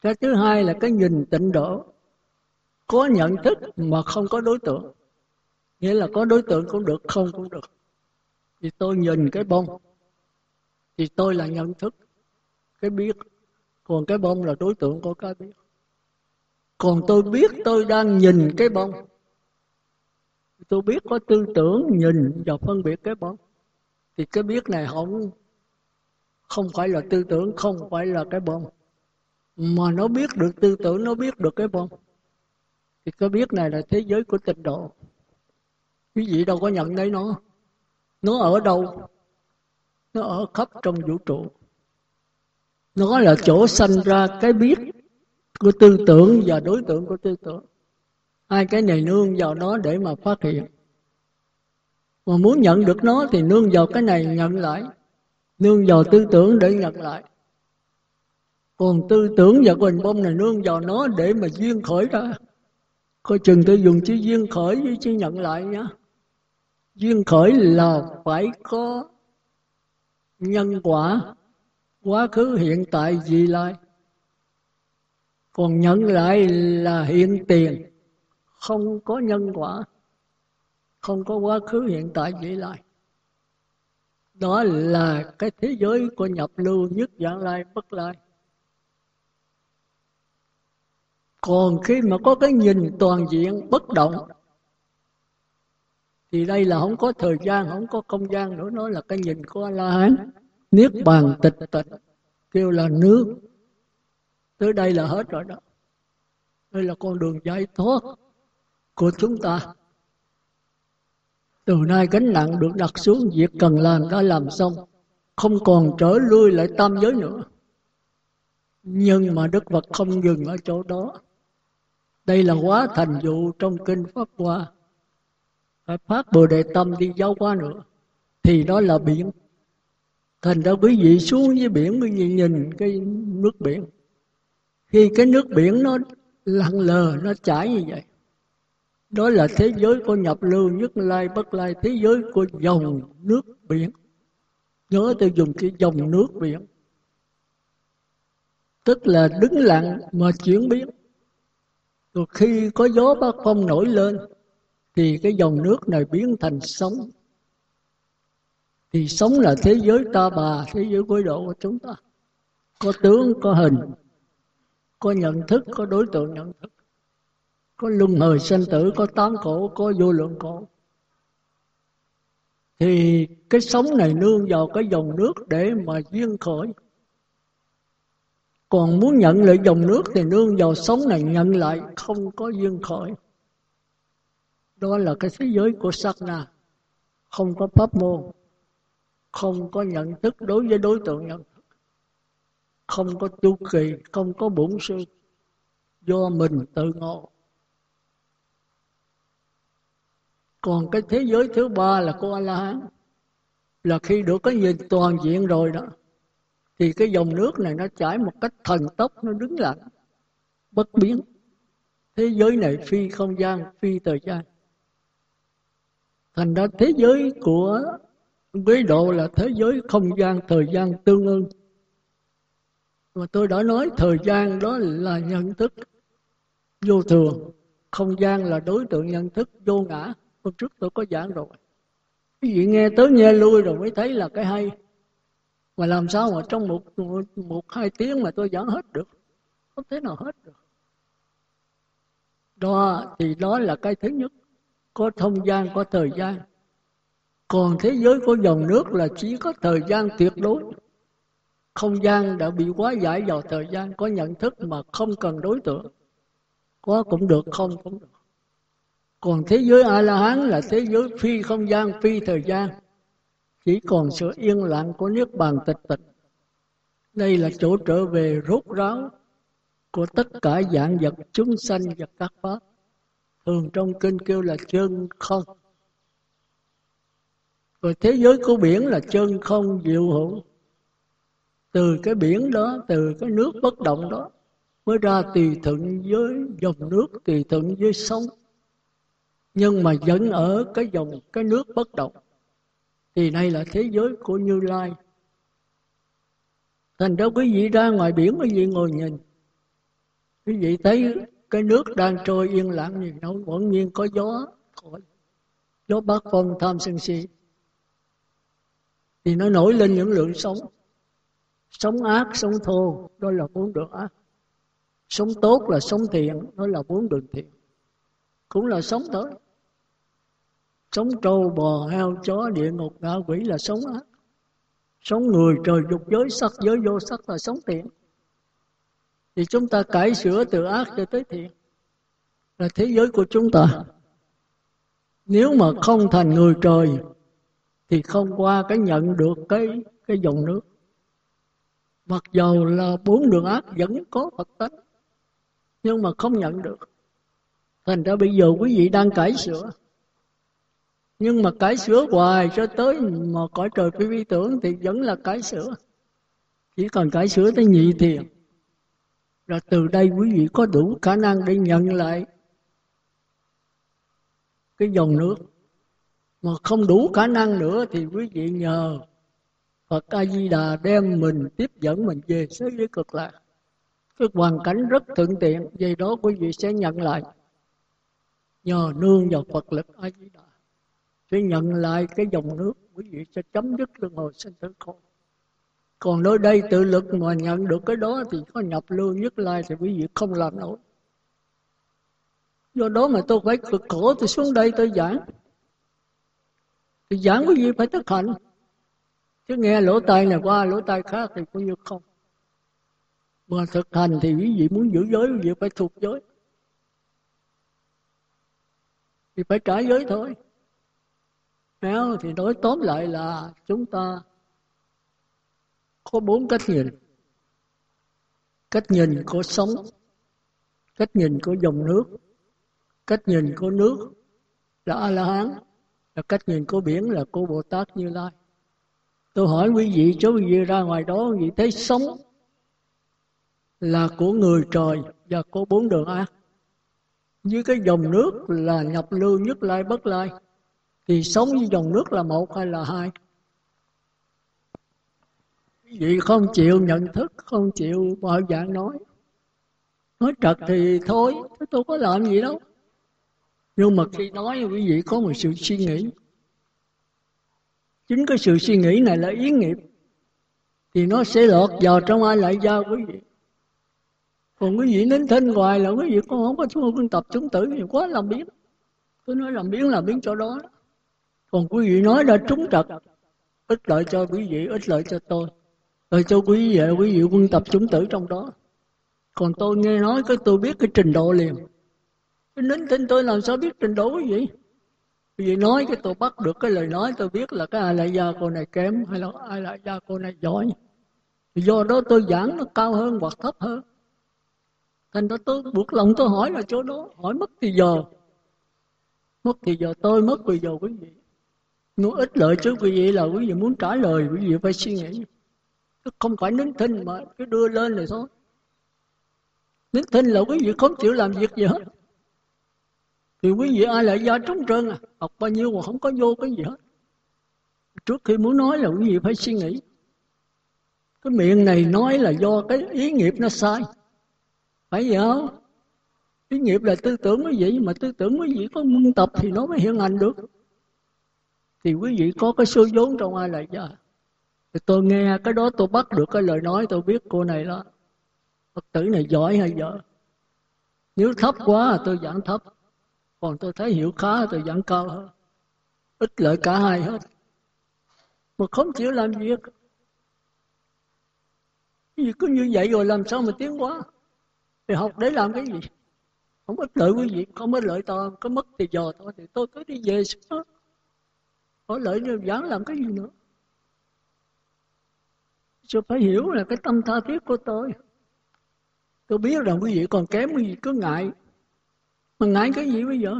Cái thứ hai là cái nhìn tịnh độ. Có nhận thức mà không có đối tượng. Nghĩa là có đối tượng cũng được, không cũng được. Thì tôi nhìn cái bông. Thì tôi là nhận thức. Cái biết còn cái bông là đối tượng của cái biết còn tôi biết tôi đang nhìn cái bông tôi biết có tư tưởng nhìn và phân biệt cái bông thì cái biết này không? Không phải là tư tưởng, không phải là cái bông mà nó biết được, tư tưởng nó biết được cái bông thì cái biết này là thế giới của tịnh độ. Quý vị đâu có nhận thấy nó. Nó ở đâu? Nó ở khắp trong vũ trụ. Nó là chỗ sanh ra cái biết của tư tưởng và đối tượng của tư tưởng. Hai cái này nương vào đó để mà phát hiện mà muốn nhận được nó thì nương vào cái này nhận lại. Nương vào tư tưởng để nhận lại. Còn tư tưởng và quỳnh bông này nương vào nó để mà duyên khởi ra. Coi chừng tôi dùng chữ duyên khởi với chữ nhận lại nhá duyên khởi là phải có nhân quả, quá khứ, hiện tại, vị lai. Còn nhận lại là hiện tiền, không có nhân quả không có quá khứ, hiện tại vị lai đó là cái thế giới của nhập lưu nhất dạng lai, bất lai. Còn khi mà có cái nhìn toàn diện, bất động, thì đây là không có thời gian, không có không gian nữa. Nó là cái nhìn của a la hán niết bàn tịch tịch, kêu là nước. Tới đây là hết rồi đó. Đây là con đường giải thoát của chúng ta từ nay gánh nặng được đặt xuống, việc cần làm đã làm xong, không còn trở lui lại tam giới nữa. Nhưng mà đức phật không dừng ở chỗ đó. Đây là quá thành vụ trong kinh pháp hoa. Phải phát bồ đề tâm đi giáo hóa nữa, thì đó là biển. Thành ra quý vị xuống dưới biển quý vị nhìn cái nước biển. Khi cái nước biển nó lặng lờ, nó chảy như vậy đó là thế giới của nhập lưu nhất lai bất lai, thế giới của dòng nước biển. Nhớ tôi dùng cái dòng nước biển. Tức là đứng lặng mà chuyển biến. Rồi khi có gió bát phong nổi lên, thì cái dòng nước này biến thành sóng. Thì sống là thế giới ta bà, thế giới quấy độ của chúng ta. Có tướng, có hình, có nhận thức, có đối tượng nhận thức có luân hồi sinh tử, có tán khổ, có vô lượng khổ. Thì cái sống này nương vào cái dòng nước để mà duyên khởi. Còn muốn nhận lại dòng nước thì nương vào sống này nhận lại không có duyên khởi. Đó là cái thế giới của sát na không có pháp môn. Không có nhận thức đối với đối tượng nhận thức. Không có chu kỳ, không có bổn sư. Do mình tự ngộ. Còn cái thế giới thứ ba là của a la hán là khi được cái nhìn toàn diện rồi đó, thì cái dòng nước này nó chảy một cách thần tốc, nó đứng lặng, bất biến thế giới này phi không gian, phi thời gian thành ra thế giới của quý độ là thế giới không gian, thời gian tương ưng. Mà tôi đã nói thời gian đó là nhận thức. vô thường, không gian là đối tượng nhận thức vô ngã hôm trước tôi có giảng rồi. Quý vị nghe tới nghe lui rồi mới thấy là cái hay. Mà làm sao mà trong một, một, một hai tiếng mà tôi giảng hết được? Không thể nào hết được. Đó thì đó là cái thứ nhất. Có không gian có thời gian. Còn thế giới của dòng nước là chỉ có thời gian tuyệt đối. Không gian đã bị quá giải vào thời gian có nhận thức mà không cần đối tượng. Có cũng được không cũng được còn thế giới a la hán là thế giới phi không gian, phi thời gian. Chỉ còn sự yên lặng của niết bàn tịch tịch. Đây là chỗ trở về rốt ráo của tất cả dạng vật chúng sanh và các pháp. Thường trong kinh kêu là chân không. Rồi thế giới của biển là chân không diệu hữu. Từ cái biển đó, từ cái nước bất động đó, mới ra tùy thuận với dòng nước tùy thuận với sông nhưng mà vẫn ở cái dòng, cái nước bất động. Thì đây là thế giới của như lai. Thành ra quý vị ra ngoài biển quý vị ngồi nhìn. Quý vị thấy cái nước đang trôi yên lặng như đâu bỗng nhiên có gió gió bắc phong tham sân si. Thì nó nổi lên những lượng sống sống ác sống thô, đó là bốn đường ác. Sống tốt là sống thiện, đó là bốn đường thiện. Cũng là sống tới sống trâu bò heo chó địa ngục, ngạ quỷ là sống ác sống người trời dục giới, sắc giới vô sắc là sống thiện. Thì chúng ta cải sửa từ ác cho tới thiện. Là thế giới của chúng ta. Nếu mà không thành người trời, thì không qua cái nhận được cái cái dòng nước. Mặc dầu là bốn đường ác vẫn có phật tánh, nhưng mà không nhận được. Thành ra bây giờ quý vị đang cải sửa nhưng mà cải sửa hoài cho tới mà cõi trời phi vi tưởng thì vẫn là cải sửa chỉ còn cải sửa tới nhị thiền. Rồi từ đây quý vị có đủ khả năng để nhận lại cái dòng nước. Mà không đủ khả năng nữa thì quý vị nhờ Phật A Di Đà đem mình tiếp dẫn mình về thế giới cực lạc. Cái hoàn cảnh rất thuận tiện, về đó quý vị sẽ nhận lại. Nhờ nương vào Phật lực A Di Đà để nhận lại cái dòng nước, quý vị sẽ chấm dứt luân hồi sinh tử khổ còn nơi đây tự lực mà nhận được cái đó thì có nhập lưu nhất lai thì quý vị không làm nổi. Do đó mà tôi phải cực khổ tôi xuống đây tôi giảng. Thì giảng quý vị phải thực hành. Chứ nghe lỗ tai này qua, lỗ tai khác thì cũng như không. Mà thực hành thì quý vị muốn giữ giới, quý vị phải thuộc giới. Thì phải trả giới thôi. Nếu thì nói tóm lại là chúng ta có bốn cách nhìn. Cách nhìn của sống cách nhìn của dòng nước, cách nhìn của nước là a la hán là cách nhìn của biển là cô bồ tát như lai. Tôi hỏi quý vị chú quý vị ra ngoài đó, quý vị thấy sống là của người trời và có bốn đường ác dưới cái dòng nước là nhập lưu nhất lai, bất lai thì sống với dòng nước là một hay là hai? Quý vị không chịu nhận thức, không chịu bao dạng nói. Nói trật thì thôi tôi có làm gì đâu. Nhưng mà khi nói, quý vị có một sự suy nghĩ. Chính cái sự suy nghĩ này là ý nghiệp. Thì nó sẽ lọt vào trong ai lại giao quý vị. Còn quý vị nín thinh hoài là quý vị con không có thua quân tập chúng tử thì quá làm biến. Tôi nói làm biến là biến chỗ đó còn quý vị nói đã trúng trật ít lợi cho quý vị ít lợi cho tôi. Rồi cho quý vị quý vị quân tập chúng tử trong đó. Còn tôi nghe nói cái tôi biết cái trình độ liền. Cái nín tin tôi làm sao biết trình độ quý vị? Quý vị nói cái tôi bắt được cái lời nói tôi biết là cái ai lại gia cô này kém hay là ai lại gia cô này giỏi. Do đó tôi giảng nó cao hơn hoặc thấp hơn. Thành ra tôi buộc lòng tôi hỏi là chỗ đó, hỏi mất thì giờ. Mất thì giờ tôi, mất thì giờ quý vị nó ít lợi chứ, quý vị là quý vị muốn trả lời, quý vị phải suy nghĩ. Không phải nín thinh mà cứ đưa lên này thôi. Nín thinh là quý vị không chịu làm việc gì hết. Thì quý vị ai lại do trống trơn à? Học bao nhiêu mà không có vô cái gì hết. Trước khi muốn nói là quý vị phải suy nghĩ. Cái miệng này nói là do cái ý nghiệp nó sai. Phải vậy không? Ý nghiệp là tư tưởng quý vị, mà tư tưởng quý vị có minh tập thì nó mới hiện hành được thì quý vị có cái số vốn trong ai lại ra thì tôi nghe cái đó tôi bắt được cái lời nói, tôi biết cô này đó. Phật tử này giỏi hay dở nếu thấp quá, tôi giảng thấp. Còn tôi thấy hiểu khá, tôi giảng cao hơn. Ít lợi cả hai hết. Mà không chịu làm việc. Vì cứ như vậy rồi làm sao mà tiến quá thì học để làm cái gì? Không ít lợi quý vị không ít lợi to, có mất thì giờ thôi. Thì tôi cứ đi về xuống có lợi như giảng làm cái gì nữa? Cho phải hiểu là cái tâm tha thiết của tôi? Tôi biết rằng quý vị còn kém quý vị cứ ngại. Mà ngại cái gì bây giờ?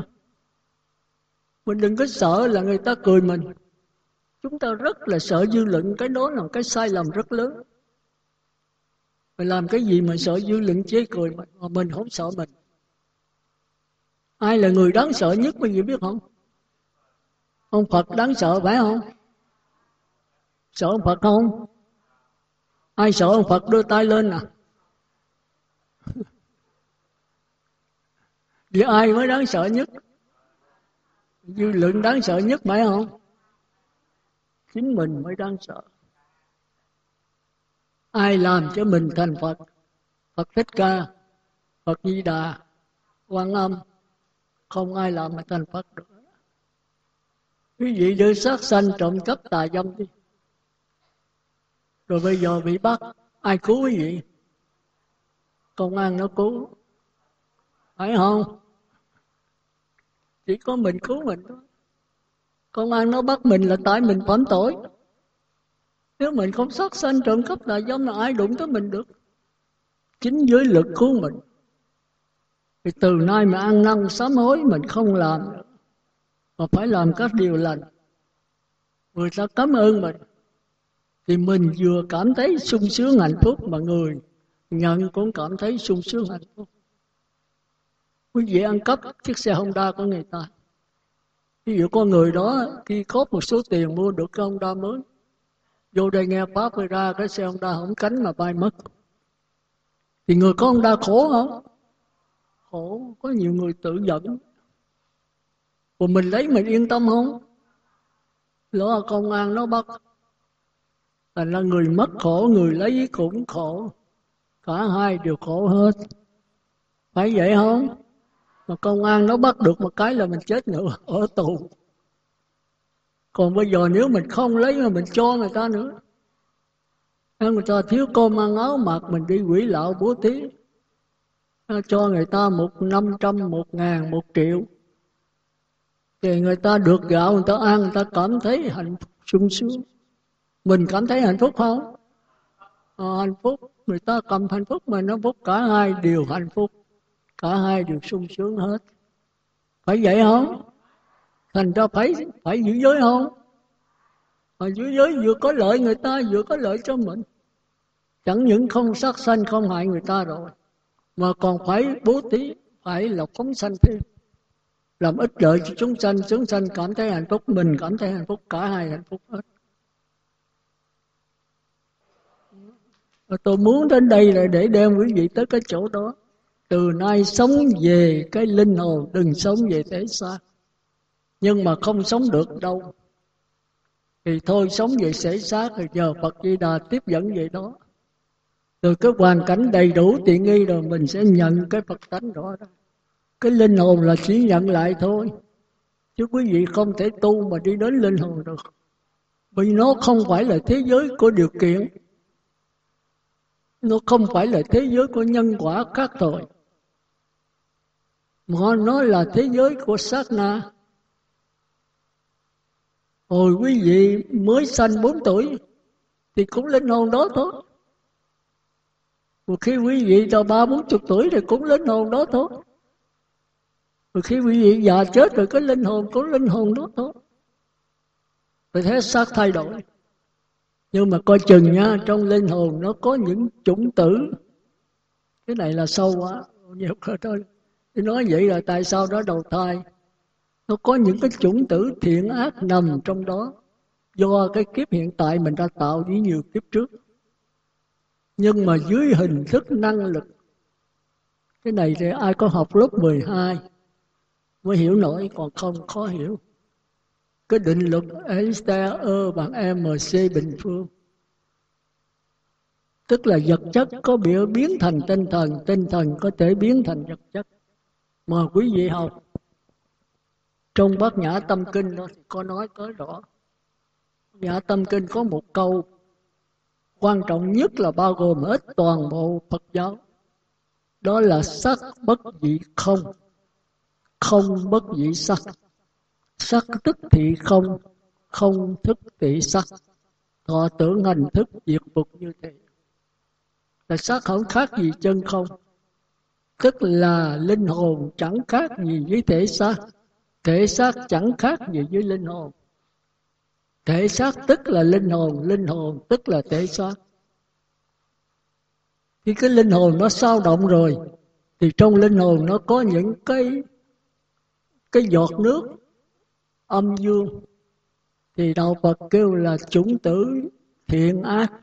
Mình đừng có sợ là người ta cười mình. Chúng ta rất là sợ dư luận, cái đó là một cái sai lầm rất lớn. Mình làm cái gì mà sợ dư luận chế cười mình, mà mình không sợ mình? Ai là người đáng sợ nhất quý vị biết không? Ông phật đáng sợ phải không? Sợ ông phật không? Ai sợ ông phật đưa tay lên à? Thì ai mới đáng sợ nhất? Dư luận đáng sợ nhất phải không? Chính mình mới đáng sợ. Ai làm cho mình thành phật? Phật thích ca, phật di đà, quan âm. Không ai làm mà thành phật được quý vị đưa sát sanh trộm cắp tà dâm đi. Rồi bây giờ bị bắt, ai cứu quý vị? Công an nó cứu. Phải không? Chỉ có mình cứu mình thôi. Công an nó bắt mình là tại mình phạm tội. Nếu mình không sát sanh trộm cắp tà dâm là ai đụng tới mình được? Chính giới lực cứu mình. Thì từ nay mà ăn năn sám hối mình không làm. nữa mà phải làm các điều lành. Người ta cảm ơn mình. Thì mình vừa cảm thấy sung sướng hạnh phúc mà người nhận cũng cảm thấy sung sướng hạnh phúc. Quý vị ăn cắp chiếc xe Honda của người ta. Ví dụ con người đó khi có một số tiền mua được cái Honda mới. Vô đây nghe pháp rồi ra cái xe Honda không cánh mà bay mất. Thì người có Honda khổ không? Khổ, có nhiều người tự giận còn mình lấy mình yên tâm không? Lo công an nó bắt. Thành là người mất khổ, người lấy cũng khổ. Cả hai đều khổ hết. Phải vậy không? Mà công an nó bắt được một cái là mình chết nữa, ở tù. Còn bây giờ nếu mình không lấy mà mình cho người ta nữa. Người ta thiếu cơm ăn áo mặc, mình đi quỷ lạo bố thí. Cho người ta một năm trăm, một ngàn, một triệu thì người ta được gạo người ta ăn người ta cảm thấy hạnh phúc sung sướng. Mình cảm thấy hạnh phúc không? À, hạnh phúc. Người ta cầm hạnh phúc mà nó phúc cả hai đều hạnh phúc cả hai đều sung sướng hết. Phải vậy không? Thành ra phải phải giữ giới không? Mà giữ giới vừa có lợi người ta vừa có lợi cho mình. Chẳng những không sát sanh không hại người ta rồi mà còn phải bố thí phải lọc phóng sanh thêm làm ích lợi cho chúng sanh chúng sanh cảm thấy hạnh phúc, mình cảm thấy hạnh phúc, cả hai hạnh phúc hết. Và tôi muốn đến đây là để đem quý vị tới cái chỗ đó. Từ nay sống về cái linh hồn, đừng sống về thế xa. Nhưng mà không sống được đâu. Thì thôi, sống về thể xác thì giờ Phật Di Đà tiếp dẫn về đó. Từ cái hoàn cảnh đầy đủ tiện nghi rồi, mình sẽ nhận cái Phật tánh đó đó cái linh hồn là chỉ nhận lại thôi. Chứ quý vị không thể tu mà đi đến linh hồn được. Vì nó không phải là thế giới của điều kiện. Nó không phải là thế giới của nhân quả các tội. Mà nó là thế giới của sát na. Hồi quý vị mới sanh 4 tuổi, thì cũng linh hồn đó thôi. Một khi quý vị cho ba bốn chục tuổi thì cũng linh hồn đó thôi rồi khi quý vị già chết rồi, cái linh hồn, có linh hồn đó thôi. Rồi thế xác thay đổi. Nhưng mà coi chừng nha, Trong linh hồn nó có những chủng tử. Cái này là sâu quá, Nhiều thôi. Nói vậy là tại sao đó, đầu thai, Nó có những cái chủng tử thiện ác nằm trong đó, Do cái kiếp hiện tại mình đã tạo với nhiều kiếp trước. Nhưng mà dưới hình thức năng lực, cái này thì ai có học lớp 12 mới hiểu nổi, còn không khó hiểu. Cái định luật Einstein E bằng mc bình phương. Tức là vật chất có biểu biến thành tinh thần tinh thần có thể biến thành vật chất. Mà quý vị học, trong bát nhã tâm kinh đó, có nói tới rõ. Nhã tâm kinh có một câu quan trọng nhất là bao gồm hết toàn bộ phật giáo. Đó là sắc bất dị không không bất dĩ sắc. Sắc tức thị không không thức thị sắc. Thọ tưởng hành thức diệt phục như thế. Là sắc không khác gì chân không. Tức là linh hồn chẳng khác gì với thể xác. Thể xác chẳng khác gì với linh hồn. Thể xác tức là linh hồn linh hồn tức là thể xác. Khi cái linh hồn nó sao động rồi, thì trong linh hồn nó có những cái cái giọt nước âm dương, thì đạo Phật kêu là chủng tử thiện ác.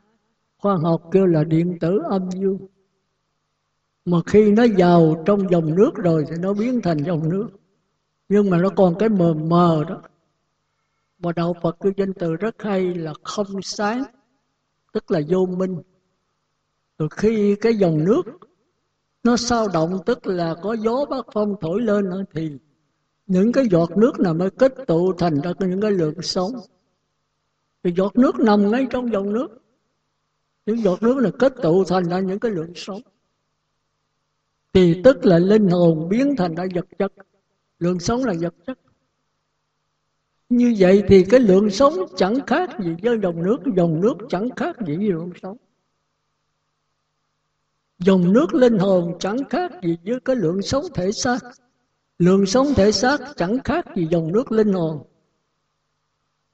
Khoa học kêu là điện tử âm dương. Mà khi nó vào trong dòng nước rồi thì nó biến thành dòng nước. Nhưng mà nó còn cái mờ mờ đó. Mà đạo Phật cái danh từ rất hay là không sáng, tức là vô minh. Rồi khi cái dòng nước nó sao động, tức là có gió bát phong thổi lên nữa thì những cái giọt nước nào mới kết tụ thành ra những cái lượng sống. Thì giọt nước nằm ngay trong dòng nước. Những giọt nước là kết tụ thành ra những cái lượng sống. Thì tức là linh hồn biến thành ra vật chất. Lượng sống là vật chất. Như vậy thì cái lượng sống chẳng khác gì với dòng nước. Dòng nước chẳng khác gì với lượng sống. Dòng nước linh hồn chẳng khác gì với cái lượng sống thể xác lượng sống thể xác chẳng khác gì dòng nước linh hồn.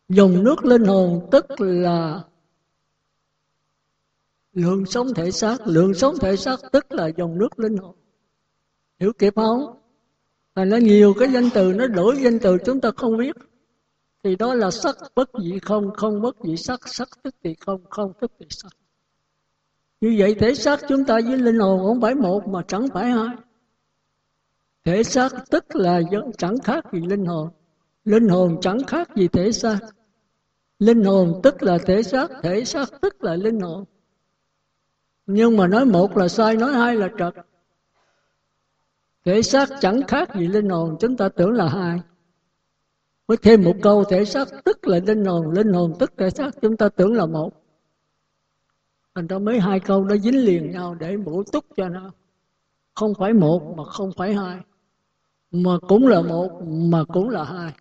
Dòng nước linh hồn tức là lượng sống thể xác. Lượng sống thể xác tức là dòng nước linh hồn. Hiểu kịp không? Là nó nhiều cái danh từ, nó đổi danh từ chúng ta không biết. Thì đó là sắc bất dị không không bất dị sắc. Sắc tức thì không không tức thì sắc. Như vậy thể xác chúng ta với linh hồn không phải một mà chẳng phải hai thể xác tức là chẳng khác gì linh hồn. Linh hồn chẳng khác gì thể xác. Linh hồn tức là thể xác thể xác tức là linh hồn. Nhưng mà nói một là sai, nói hai là trật. Thể xác chẳng khác gì linh hồn, chúng ta tưởng là hai. Mới thêm một câu, thể xác tức là linh hồn linh hồn tức thể xác, chúng ta tưởng là một. Thành ra mấy hai câu nó dính liền nhau để bổ túc cho nó. Không phải một mà không phải hai mà cũng là một, mà cũng là hai.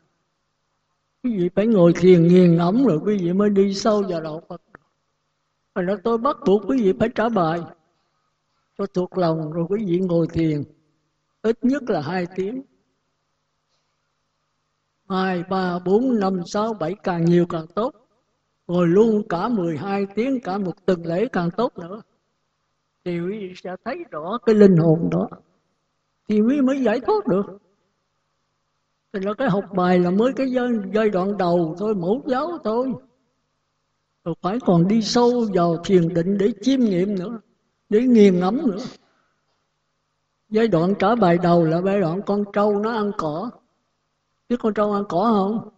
Quý vị phải ngồi thiền nghiền ngẫm rồi quý vị mới đi sâu vào đạo Phật. Rồi đó tôi bắt buộc quý vị phải trả bài. Tôi thuộc lòng rồi quý vị ngồi thiền. Ít nhất là hai tiếng. Hai, ba, bốn, năm, sáu, bảy, càng nhiều càng tốt. Ngồi luôn cả 12 tiếng, cả một tuần lễ càng tốt nữa. Thì quý vị sẽ thấy rõ cái linh hồn đó thì mới mới giải thoát được. Thì là cái học bài là mới cái giai, giai đoạn đầu thôi mẫu giáo thôi. Rồi phải còn đi sâu vào thiền định để chiêm nghiệm nữa để nghiền ngẫm nữa. Giai đoạn trả bài đầu là giai đoạn con trâu nó ăn cỏ. Biết con trâu ăn cỏ không?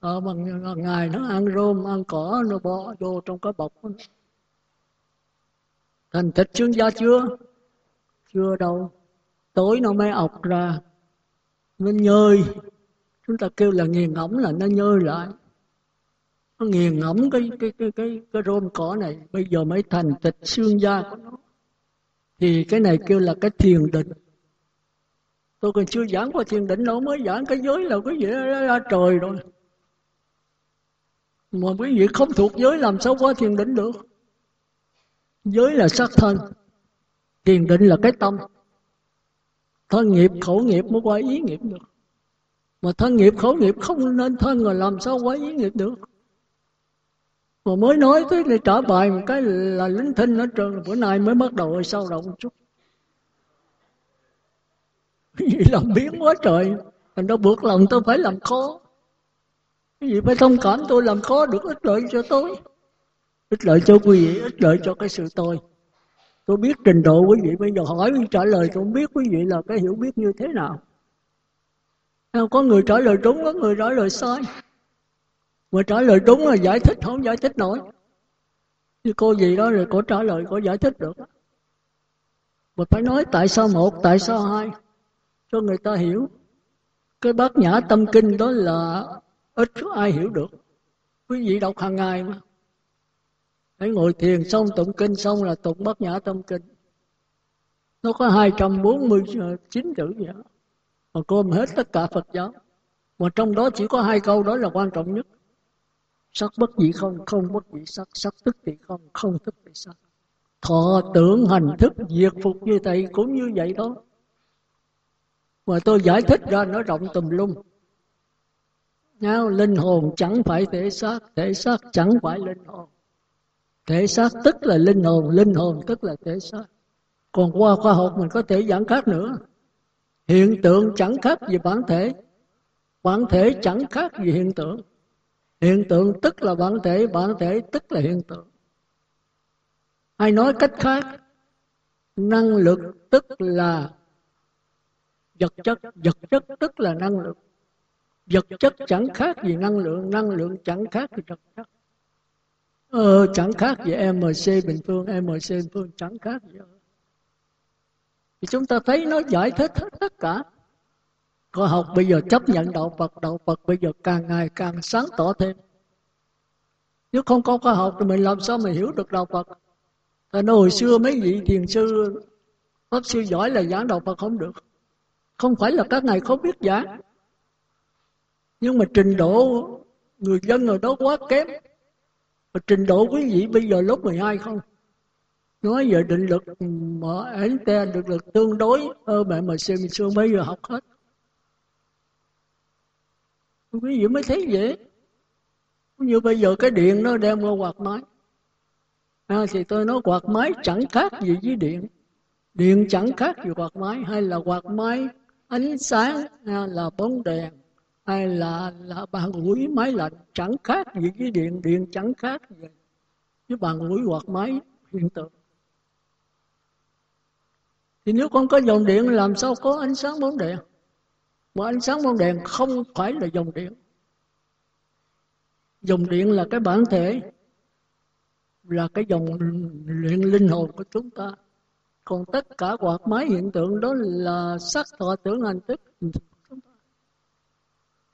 Ờ, à, bằng ngày nó ăn rôm ăn cỏ nó bỏ vô trong cái bọc thành thịt xương da chưa? Chưa đâu tối nó mới ọc ra. Nó nhơi. Chúng ta kêu là nghiền ngẫm là nó nhơi lại. Nó nghiền ngẫm cái cái cái cái cái rôm cỏ này. Bây giờ mới thành thịt xương da của nó. Thì cái này kêu là cái thiền định. Tôi còn chưa giảng qua thiền định, đâu mới giảng cái giới là cái gì ra trời rồi. Mà quý vị không thuộc giới làm sao qua thiền định được? Giới là sắc thân, thiền định là cái tâm thân nghiệp khẩu nghiệp mới qua ý nghiệp được. Mà thân nghiệp khẩu nghiệp không nên thân rồi làm sao qua ý nghiệp được. Mà mới nói tới để trả bài một cái là lính thinh ở trường bữa nay mới bắt đầu sao động một chút. Cái làm biến quá trời, thành ra buộc lòng tôi phải làm khó. Cái gì phải thông cảm tôi làm khó được, ích lợi cho tôi. Ích lợi cho quý vị, ích lợi cho cái sự tôi tôi biết trình độ quý vị bây giờ, hỏi trả lời, tôi không biết quý vị là cái hiểu biết như thế nào. Có người trả lời đúng, có người trả lời sai. Mà trả lời đúng là giải thích, không giải thích nổi. Như cô gì đó rồi cô trả lời, cô giải thích được. Mà phải nói tại sao một, tại sao hai? Cho người ta hiểu. Cái bát nhã tâm kinh đó là ít ai hiểu được. Quý vị đọc hàng ngày mà phải ngồi thiền xong tụng kinh xong là tụng bát nhã tâm kinh. Nó có 249 ờ, chữ vậy mà gồm hết tất cả Phật giáo. Mà trong đó chỉ có hai câu đó là quan trọng nhất. Sắc bất dị không không bất dị sắc. Sắc tức dị không không tức dị sắc. Thọ tưởng hành thức diệt phục như thầy cũng như vậy đó mà tôi giải thích ra nó rộng tùm lum. Nhau, linh hồn chẳng phải thể xác. Thể xác chẳng phải linh hồn thể xác tức là linh hồn linh hồn tức là thể xác. Còn qua khoa học mình có thể giảng khác nữa. Hiện tượng chẳng khác gì bản thể. Bản thể chẳng khác gì hiện tượng. Hiện tượng tức là bản thể bản thể tức là hiện tượng. Hay nói cách khác, năng lực tức là vật chất. Vật chất tức là năng lượng vật chất chẳng khác gì năng lượng năng lượng chẳng khác gì vật chất ờ, chẳng khác gì mc bình phương mc bình phương chẳng khác gì thì chúng ta thấy nó giải thích hết tất cả. Khoa học bây giờ chấp nhận đạo Phật đạo Phật bây giờ càng ngày càng sáng tỏ thêm. Nếu không có khoa học thì mình làm sao mà hiểu được đạo Phật? Tại nó hồi xưa mấy vị thiền sư Pháp sư giỏi là giảng đạo Phật không được. Không phải là các ngài không biết giảng. Nhưng mà trình độ người dân ở đó quá kém. Và trình độ quý vị bây giờ lớp 12 không? Nói về định lực mà Einstein định lực tương đối ờ, ơ mẹ mà xem xưa mấy giờ học hết. Quý vị mới thấy dễ như bây giờ cái điện nó đem qua quạt máy. À, thì tôi nói quạt máy chẳng khác gì với điện. Điện chẳng khác gì quạt máy hay là quạt máy ánh sáng hay là bóng đèn hay là là bàn ủi máy lạnh chẳng khác gì với điện điện chẳng khác gì với bàn ủi hoặc máy hiện tượng thì nếu con có dòng điện làm sao có ánh sáng bóng đèn? Mà ánh sáng bóng đèn không phải là dòng điện. Dòng điện là cái bản thể, là cái dòng luyện linh hồn của chúng ta. Còn tất cả hoạt máy hiện tượng đó là sắc thọ tưởng hành thức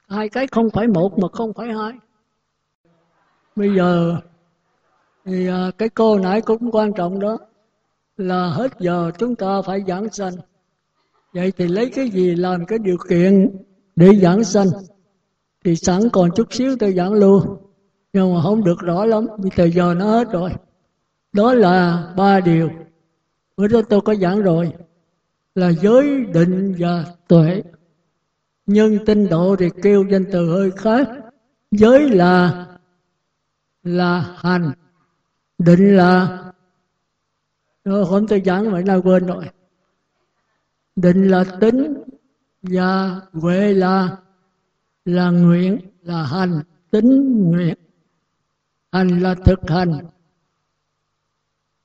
hai cái không phải một mà không phải hai. Bây giờ thì à, cái cô nãy cũng quan trọng đó là hết giờ chúng ta phải giảng sanh. Vậy thì lấy cái gì làm cái điều kiện để giảng sanh? Thì sẵn còn chút xíu tôi giảng luôn. Nhưng mà không được rõ lắm, vì thời giờ nó hết rồi. Đó là ba điều. Bữa đó tôi có giảng rồi. Là giới định và tuệ nhân tinh độ thì kêu danh từ hơi khác. Giới là là hành. Định là rồi hôm tôi giảng vậy nào quên rồi. Định là tính và huệ là là nguyện, là hành, tính, nguyện. Hành là thực hành.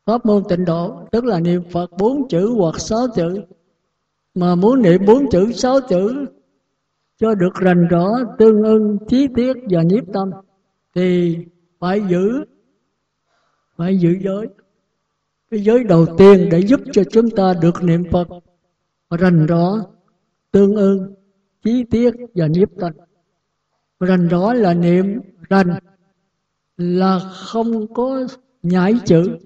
Pháp môn tịnh độ, tức là niệm phật bốn chữ hoặc sáu chữ. Mà muốn niệm bốn chữ, sáu chữ cho được rành rõ tương ưng chi tiết và nhiếp tâm, thì phải giữ phải giữ giới. Cái giới đầu tiên để giúp cho chúng ta được niệm phật, rành rõ tương ưng chi tiết và nhiếp tâm. Rành rõ là niệm, rành là không có nhảy chữ.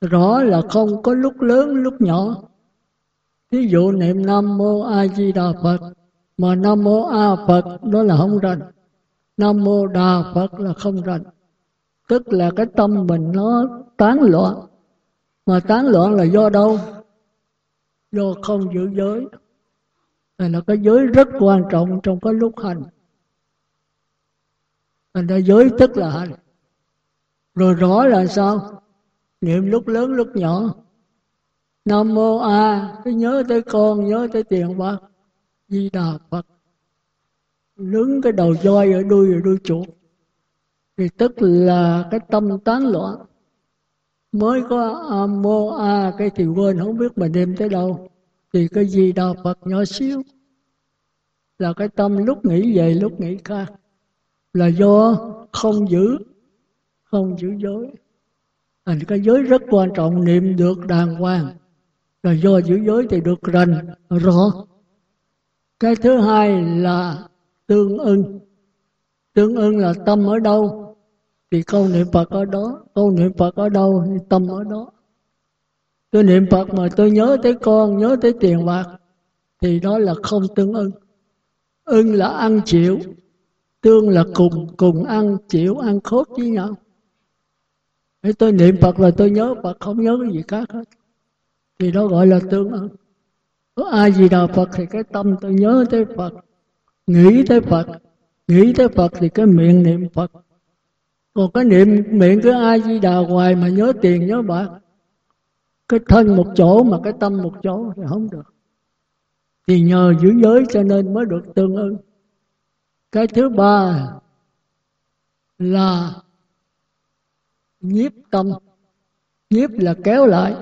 Rõ là không có lúc lớn, lúc nhỏ. Ví dụ niệm nam mô a di đà phật mà nam mô a phật, đó là không rành. Nam mô đà phật là không rành. Tức là cái tâm mình nó tán loạn. Mà tán loạn là do đâu? Do không giữ giới. Này là cái giới rất quan trọng trong cái lúc hành. Thành ra giới tức là hành. Rồi rõ là sao? Niệm lúc lớn lúc nhỏ. Nam mô a, cứ nhớ tới con, nhớ tới tiền bạc di đà phật. Lớn cái đầu voi ở đuôi ở đuôi chuột. Thì tức là cái tâm tán loạn. Mới có a mô a, cái thì quên, không biết mình niệm tới đâu. Thì cái gì đà phật nhỏ xíu. Là cái tâm lúc nghĩ về, lúc nghĩ khác. Là do không giữ không giữ giới. Thành cái giới rất quan trọng, niệm được đàng hoàng. Là do giữ giới thì được rành, rõ cái thứ hai là tương ưng. Tương ưng là tâm ở đâu? Thì câu niệm phật ở đó, câu niệm phật ở đâu thì tâm ở đó. Tôi niệm phật mà tôi nhớ tới con, nhớ tới tiền bạc, thì đó là không tương ưng. Ưng là ăn chịu, tương là cùng cùng ăn, chịu, ăn khốt với nhau. Thế tôi niệm Phật là tôi nhớ, Phật không nhớ cái gì khác hết. Thì đó gọi là tương ưng có ai gì đà Phật thì cái tâm tôi nhớ tới Phật, nghĩ tới Phật, nghĩ tới Phật thì cái miệng niệm Phật. Còn cái niệm, miệng cứ ai di đà hoài mà nhớ tiền, nhớ bạc? Cái thân một chỗ mà cái tâm một chỗ thì không được. Thì nhờ giữ giới cho nên mới được tương ưng. Cái thứ ba là nhiếp tâm. Nhiếp là kéo lại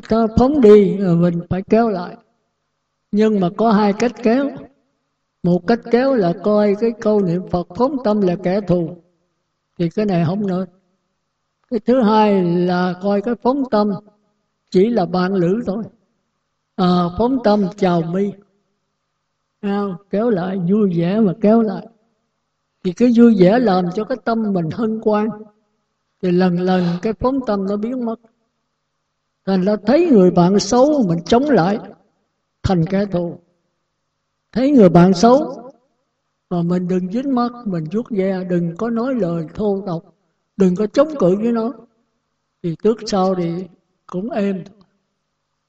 ta phóng đi ờ, mình phải kéo lại. Nhưng mà có hai cách kéo. Một cách kéo là coi cái câu niệm phật phóng tâm là kẻ thù thì cái này không nên. Cái thứ hai là coi cái phóng tâm chỉ là bạn lữ thôi. À, phóng tâm chào mi. À, kéo lại vui vẻ mà kéo lại. Thì cái vui vẻ làm cho cái tâm mình hân hoan. Thì lần lần cái phóng tâm nó biến mất thành ra thấy người bạn xấu mình chống lại. Thành kẻ thù. Thấy người bạn xấu mà mình đừng dính mắt, mình rút ve, đừng có nói lời thô tục, đừng có chống cự với nó, thì trước sau thì cũng êm.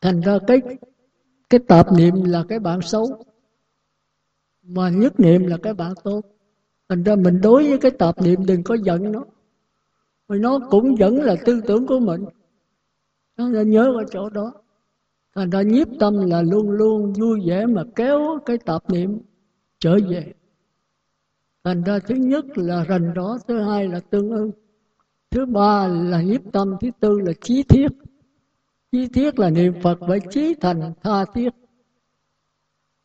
Thành ra cái cái tạp niệm là cái bạn xấu, mà nhất niệm là cái bạn tốt. Thành ra mình đối với cái tạp niệm đừng có giận nó. Vì nó cũng vẫn là tư tưởng của mình nó nhớ ở chỗ đó. Thành ra nhiếp tâm là luôn luôn vui vẻ mà kéo cái tạp niệm trở về. Thành ra thứ nhất là rành rõ, thứ hai là tương ưng. Thứ ba là nhiếp tâm, thứ tư là chí thiết. Chí thiết là niệm phật phải chí thành tha thiết.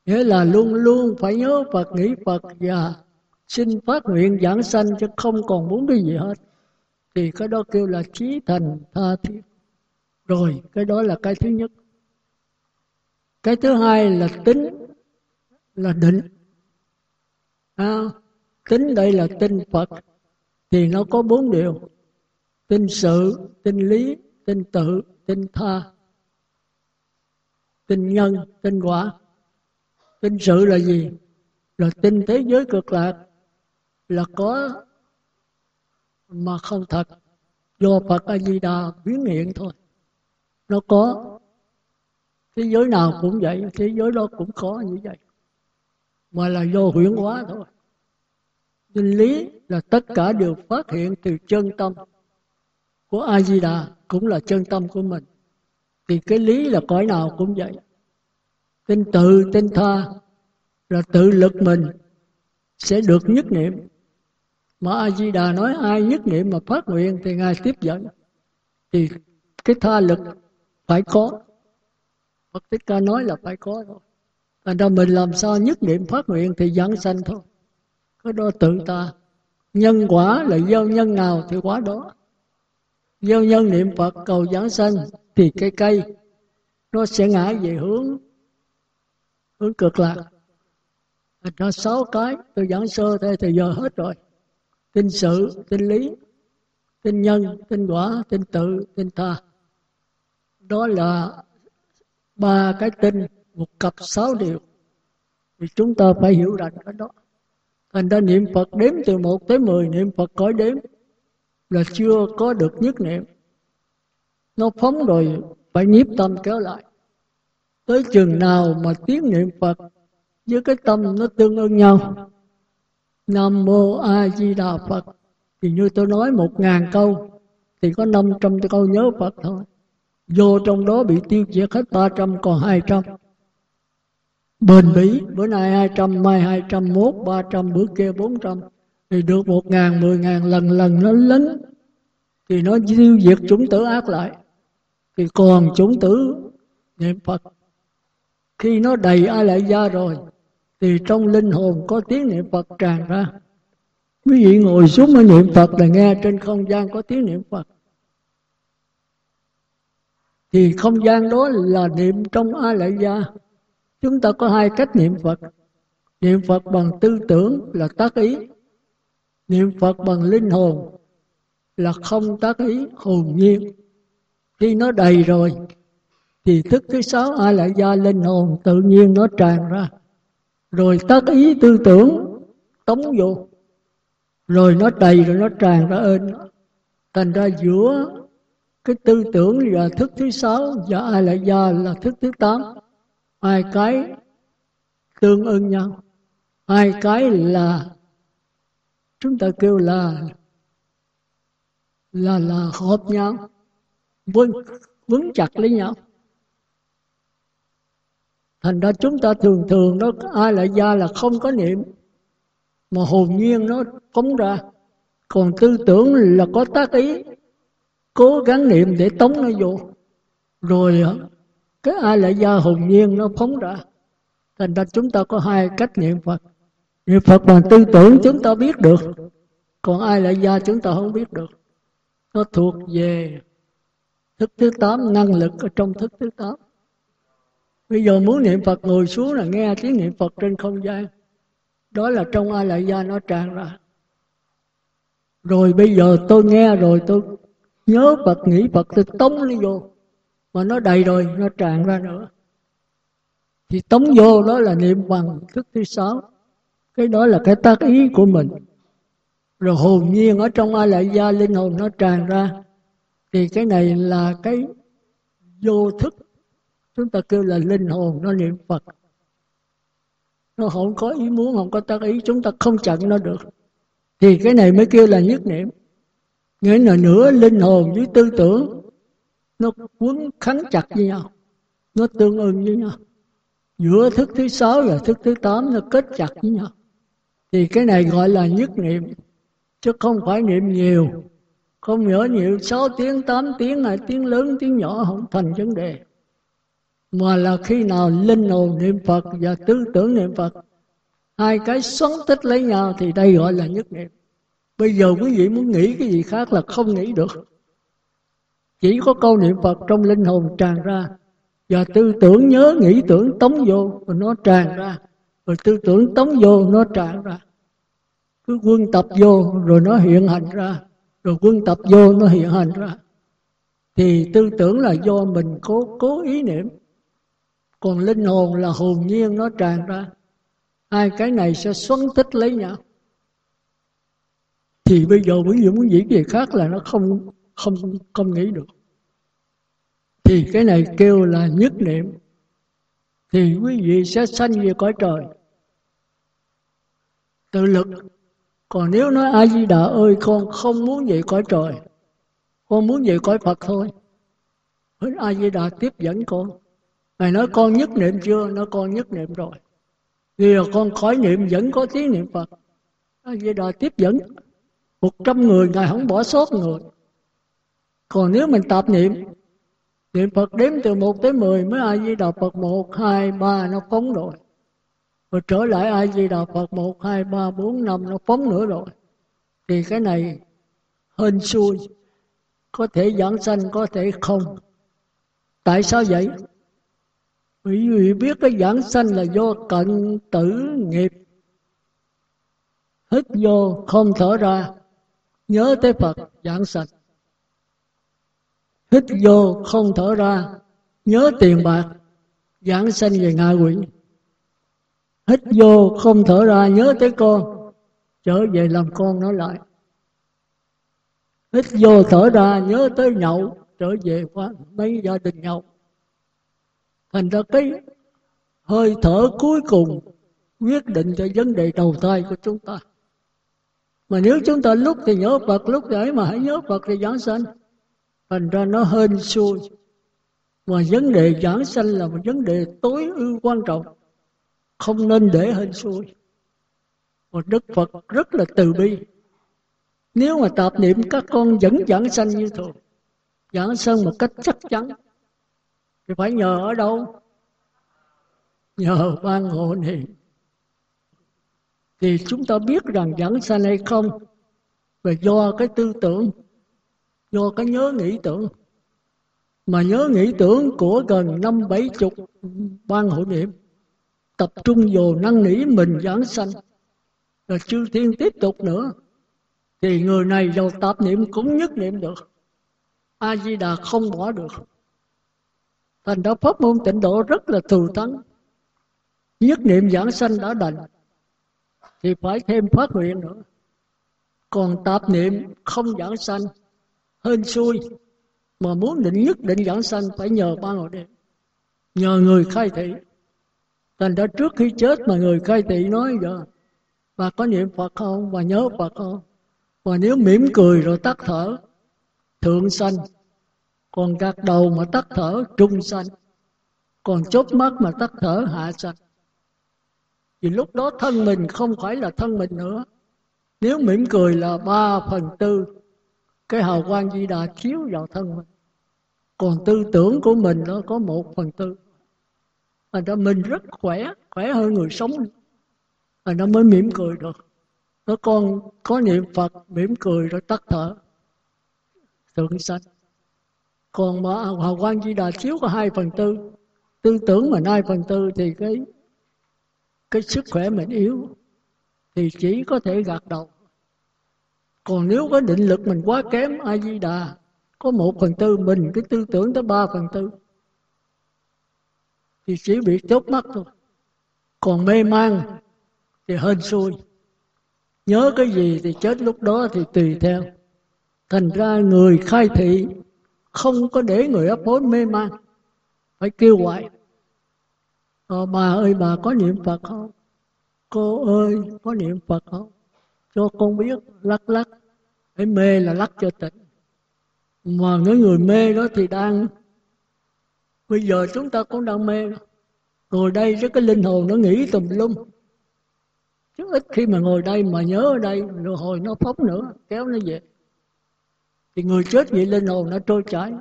Nghĩa là luôn luôn phải nhớ phật, nghĩ phật và xin phát nguyện giảng sanh chứ không còn muốn cái gì hết. Thì cái đó kêu là chí thành tha thiết rồi cái đó là cái thứ nhất. Cái thứ hai là tính là định. À, tính đây là tin phật thì nó có bốn điều. Tin sự tin lý tin tự tin tha. Tin nhân tin quả. Tin sự là gì? Là tin thế giới cực lạc là có mà không thật. Do Phật A Di Đà biến hiện thôi nó có thế giới nào cũng vậy thế giới đó cũng có như vậy mà là do huyễn hóa thôi Nguyên lý là tất cả đều phát hiện từ chân tâm của A Di Đà cũng là chân tâm của mình. Thì cái lý là cõi nào cũng vậy. Tinh tự, tinh tha là tự lực mình sẽ được nhất niệm. Mà A Di Đà nói ai nhất niệm mà phát nguyện thì Ngài tiếp dẫn. Thì cái tha lực phải có. Phật Thích Ca nói là phải có thôi. Thành ra mình làm sao nhất niệm phát nguyện thì dẫn sanh thôi. Cái đó tự ta. Nhân quả là gieo nhân nào thì quả đó. Gieo nhân niệm phật cầu giảng sanh thì cây cây, nó sẽ ngã về hướng hướng cực lạc. Thành ra sáu cái, tôi giảng sơ thế thì giờ hết rồi. Tin sự tin lý tin nhân tin quả tin tự tin tha đó là ba cái tin một cặp sáu điều thì chúng ta phải hiểu rằng cái đó, Thành ra niệm Phật đếm từ một tới 10 niệm Phật cõi đếm là chưa có được nhất niệm. Nó phóng rồi, phải nhiếp tâm kéo lại. Tới chừng nào mà tiếng niệm Phật, với cái tâm nó tương ưng nhau. Nam Mô A Di Đà Phật thì như tôi nói một ngàn câu, thì có 500 câu nhớ Phật thôi. Vô trong đó bị tiêu diệt hết 300 còn 200 bền bỉ bữa nay 200 mai 201 300 bữa kia 400 thì được 1 ngàn, mười ngàn lần lần nó lấn thì nó tiêu diệt chúng tử ác lại. Thì còn chúng tử niệm Phật. Khi nó đầy a lại gia rồi, thì trong linh hồn có tiếng niệm Phật tràn ra. Quý vị ngồi xuống mà niệm Phật là nghe trên không gian có tiếng niệm Phật thì không gian đó là niệm trong a lại gia chúng ta có hai cách niệm Phật. Niệm Phật bằng tư tưởng là tác ý. Niệm Phật bằng linh hồn là không tác ý, hồn nhiên. Khi nó đầy rồi, thì thức thứ sáu a lại gia linh hồn tự nhiên nó tràn ra. Rồi tác ý tư tưởng tống vô. Rồi nó đầy rồi nó tràn ra ơn thành ra giữa cái tư tưởng là thức thứ sáu, và ai là do là thức thứ tám. Hai cái tương ưng nhau. Hai cái là, chúng ta kêu là là là hợp nhau vững vững chặt lấy nhau. Thành ra chúng ta thường thường nó ai là gia là không có niệm, mà hồn nhiên nó phóng ra. Còn tư tưởng là có tác ý cố gắng niệm để tống nó vô. Rồi cái ai lại gia hồn nhiên nó phóng ra. Thành ra chúng ta có hai cách niệm phật. Niệm phật bằng tư tưởng chúng ta biết được. Còn ai lại gia chúng ta không biết được. Nó thuộc về thức thứ tám, năng lực ở trong thức thứ tám. Bây giờ muốn niệm phật ngồi xuống là nghe tiếng niệm phật trên không gian. Đó là trong ai lại gia nó tràn ra. Rồi bây giờ tôi nghe rồi tôi nhớ phật, nghĩ phật tôi tống nó vô. Mà nó đầy rồi, nó tràn ra nữa. Thì tống vô, đó là niệm bằng thức thứ sáu. Cái đó là cái tác ý của mình. Rồi hồn nhiên ở trong ai lại gia linh hồn nó tràn ra. Thì cái này là cái vô thức. Chúng ta kêu là linh hồn, nó niệm phật. Nó không có ý muốn, không có tác ý, chúng ta không chặn nó được. Thì cái này mới kêu là nhất niệm nghĩa là nửa linh hồn với tư tưởng, nó quấn khắn chặt với nhau, nó tương ưng với nhau. Giữa thức thứ sáu và thức thứ tám nó kết chặt với nhau. Thì cái này gọi là nhất niệm, chứ không phải niệm nhiều. Không nhớ nhiều 6 tiếng 8 tiếng hay tiếng lớn, tiếng nhỏ không thành vấn đề. Mà là khi nào linh hồn niệm Phật và tư tưởng niệm Phật, hai cái xoắn tích lấy nhau thì đây gọi là nhất niệm bây giờ quý vị muốn nghĩ cái gì khác là không nghĩ được. Chỉ có câu niệm Phật trong linh hồn tràn ra, và tư tưởng nhớ, nghĩ tưởng, tống vô, rồi nó tràn ra. Rồi tư tưởng tống vô, nó tràn ra. Cứ quân tập vô, rồi nó hiện hành ra. Rồi quân tập vô, nó hiện hành ra. Thì tư tưởng là do mình cố cố ý niệm. Còn linh hồn là hồn nhiên, nó tràn ra. Hai cái này sẽ xoắn tích lấy nhau thì bây giờ quý vị muốn diễn gì khác là nó không không không nghĩ được. Thì cái này kêu là nhất niệm. Thì quý vị sẽ sanh về cõi trời. Tự lực. Còn nếu nói a di đà ơi, con không muốn về cõi trời. Con muốn về cõi phật thôi. A di đà tiếp dẫn con. Ngài nói con nhất niệm chưa? Nó con nhất niệm rồi. Vì là con khỏi niệm, vẫn có tiếng niệm phật. A di đà tiếp dẫn một trăm người, ngài không bỏ sót người. Còn nếu mình tạp niệm niệm phật đếm từ một tới mười mới a di đà phật một, hai, ba, nó phóng rồi. Rồi trở lại ai di đà phật một, hai, ba, bốn, năm, nó phóng nữa rồi. Thì cái này hên xui, có thể giảng sanh, có thể không. Tại sao vậy? Bởi vì biết cái giảng sanh là do cận tử nghiệp. Hít vô, không thở ra nhớ tới phật, giảng sạch. Hít vô, không thở ra. Nhớ tiền bạc, giảng sanh về ngạ quỷ. Hít vô, không thở ra, nhớ tới con. Trở về làm con nó lại. Hít vô, thở ra, nhớ tới nhậu. Trở về qua mấy gia đình nhậu. Thành ra cái hơi thở cuối cùng quyết định cho vấn đề đầu thai của chúng ta mà nếu chúng ta lúc thì nhớ Phật, lúc thì ấy mà hãy nhớ Phật thì giảng sanh. Thành ra nó hên xui. Mà vấn đề giảng sanh là một vấn đề tối ưu quan trọng. Không nên để hên xui. Mà đức phật rất là từ bi. Nếu mà tạp niệm, các con vẫn giảng sanh như thường. Giảng sanh một cách chắc chắn. Thì phải nhờ ở đâu? Nhờ ban hộ niệm thì chúng ta biết rằng giảng sanh hay không? Và do cái tư tưởng, do cái nhớ nghĩ tưởng. Mà nhớ nghĩ tưởng của gần năm bảy chục ban hội niệm, tập trung vào năn nỉ mình giảng sanh. Rồi chư thiên tiếp tục nữa. Thì người này giàu tạp niệm cũng nhất niệm được. A di đà không bỏ được. Thành ra pháp môn tịnh độ rất là thù thắng. Nhất niệm giảng sanh đã đành thì phải thêm phát nguyện nữa. Còn tạp niệm không giảng sanh, hên xui, mà muốn định nhất định giảng sanh phải nhờ ba ngồi đêm nhờ người khai thị. Thành ra trước khi chết mà người khai thị nói giờ và có niệm phật không? Và nhớ phật không? Và nếu mỉm cười rồi tắt thở, thượng sanh. Còn gạt đầu mà tắt thở, trung sanh. Còn chốt mắt mà tắt thở, hạ sanh vì lúc đó thân mình không phải là thân mình nữa. Nếu mỉm cười là ba phần tư. Cái hào quang di đà chiếu vào thân mình. Còn tư tưởng của mình nó có một phần tư. Thành ra mình rất khỏe khỏe hơn người sống. Thành nó mới mỉm cười được. Nó con có niệm phật, mỉm cười rồi tắt thở. Thượng sanh. Còn mà hào quang di đà chiếu có hai phần tư. Tư tưởng mà hai phần tư thì cái cái sức khỏe mình yếu thì chỉ có thể gạt đầu. Còn nếu có định lực mình quá kém, a di đà, có một phần tư mình, cái tư tưởng tới ba phần tư, thì chỉ bị chốt mắt thôi. Còn mê man thì hên xui. Nhớ cái gì thì chết lúc đó thì tùy theo. Thành ra người khai thị không có để người ấp hối mê man, phải kêu gọi à, bà ơi bà có niệm phật không? Cô ơi có niệm phật không? Cho con biết lắc lắc. Cái mê là lắc cho tỉnh. Mà cái người mê đó thì đang bây giờ chúng ta cũng đang mê đó. ngồi đây chứ cái linh hồn nó nghĩ tùm lum. Chứ ít khi mà ngồi đây mà nhớ ở đây rồi hồi nó phóng nữa kéo nó về. Thì người chết vậy linh hồn nó trôi chảy.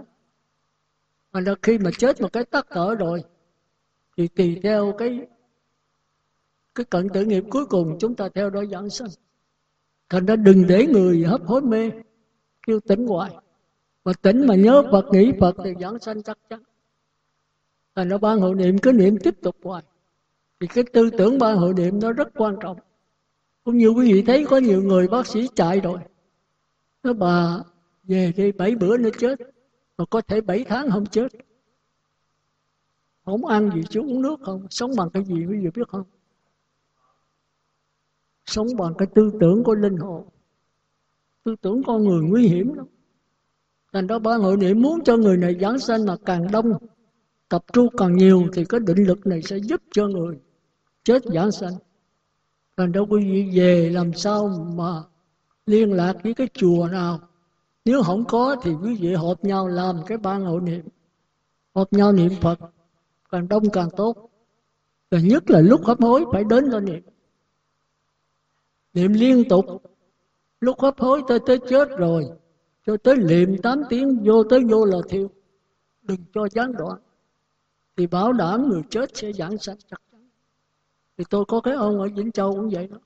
Mà khi mà chết một cái tắt thở rồi thì tùy theo cái cái cận tử nghiệp cuối cùng chúng ta theo đó dẫn sanh. Thành ra đừng để người hấp hối mê, kêu tỉnh hoài. Mà tỉnh mà nhớ Phật, nghĩ Phật thì dẫn sanh chắc chắn. Thành ra ban hội niệm cứ niệm tiếp tục hoài. Thì cái tư tưởng ban hội niệm nó rất quan trọng. Cũng như quý vị thấy có nhiều người bác sĩ chạy rồi. Nó bà, về đi, bảy bữa nó chết. Mà có thể bảy tháng không chết không ăn gì chứ uống nước không? Sống bằng cái gì quý vị biết không? Sống bằng cái tư tưởng của linh hồn. Tư tưởng con người nguy hiểm lắm. Thành đó ban hội niệm muốn cho người này giảng sanh mà càng đông, tập trung càng nhiều thì cái định lực này sẽ giúp cho người chết giảng sanh. Thành đó quý vị về làm sao mà liên lạc với cái chùa nào? Nếu không có thì quý vị họp nhau làm cái ban hội niệm. Họp nhau niệm phật càng đông càng tốt. Và nhất là lúc hấp hối, phải đến lên niệm. Niệm liên tục. Lúc hấp hối tới tới chết rồi, cho tới niệm 8 tiếng, vô tới vô là thiêu. Đừng cho gián đoạn. Thì bảo đảm người chết sẽ giảng sạch chắc chắn. Thì tôi có cái ông ở Vĩnh Châu cũng vậy đó.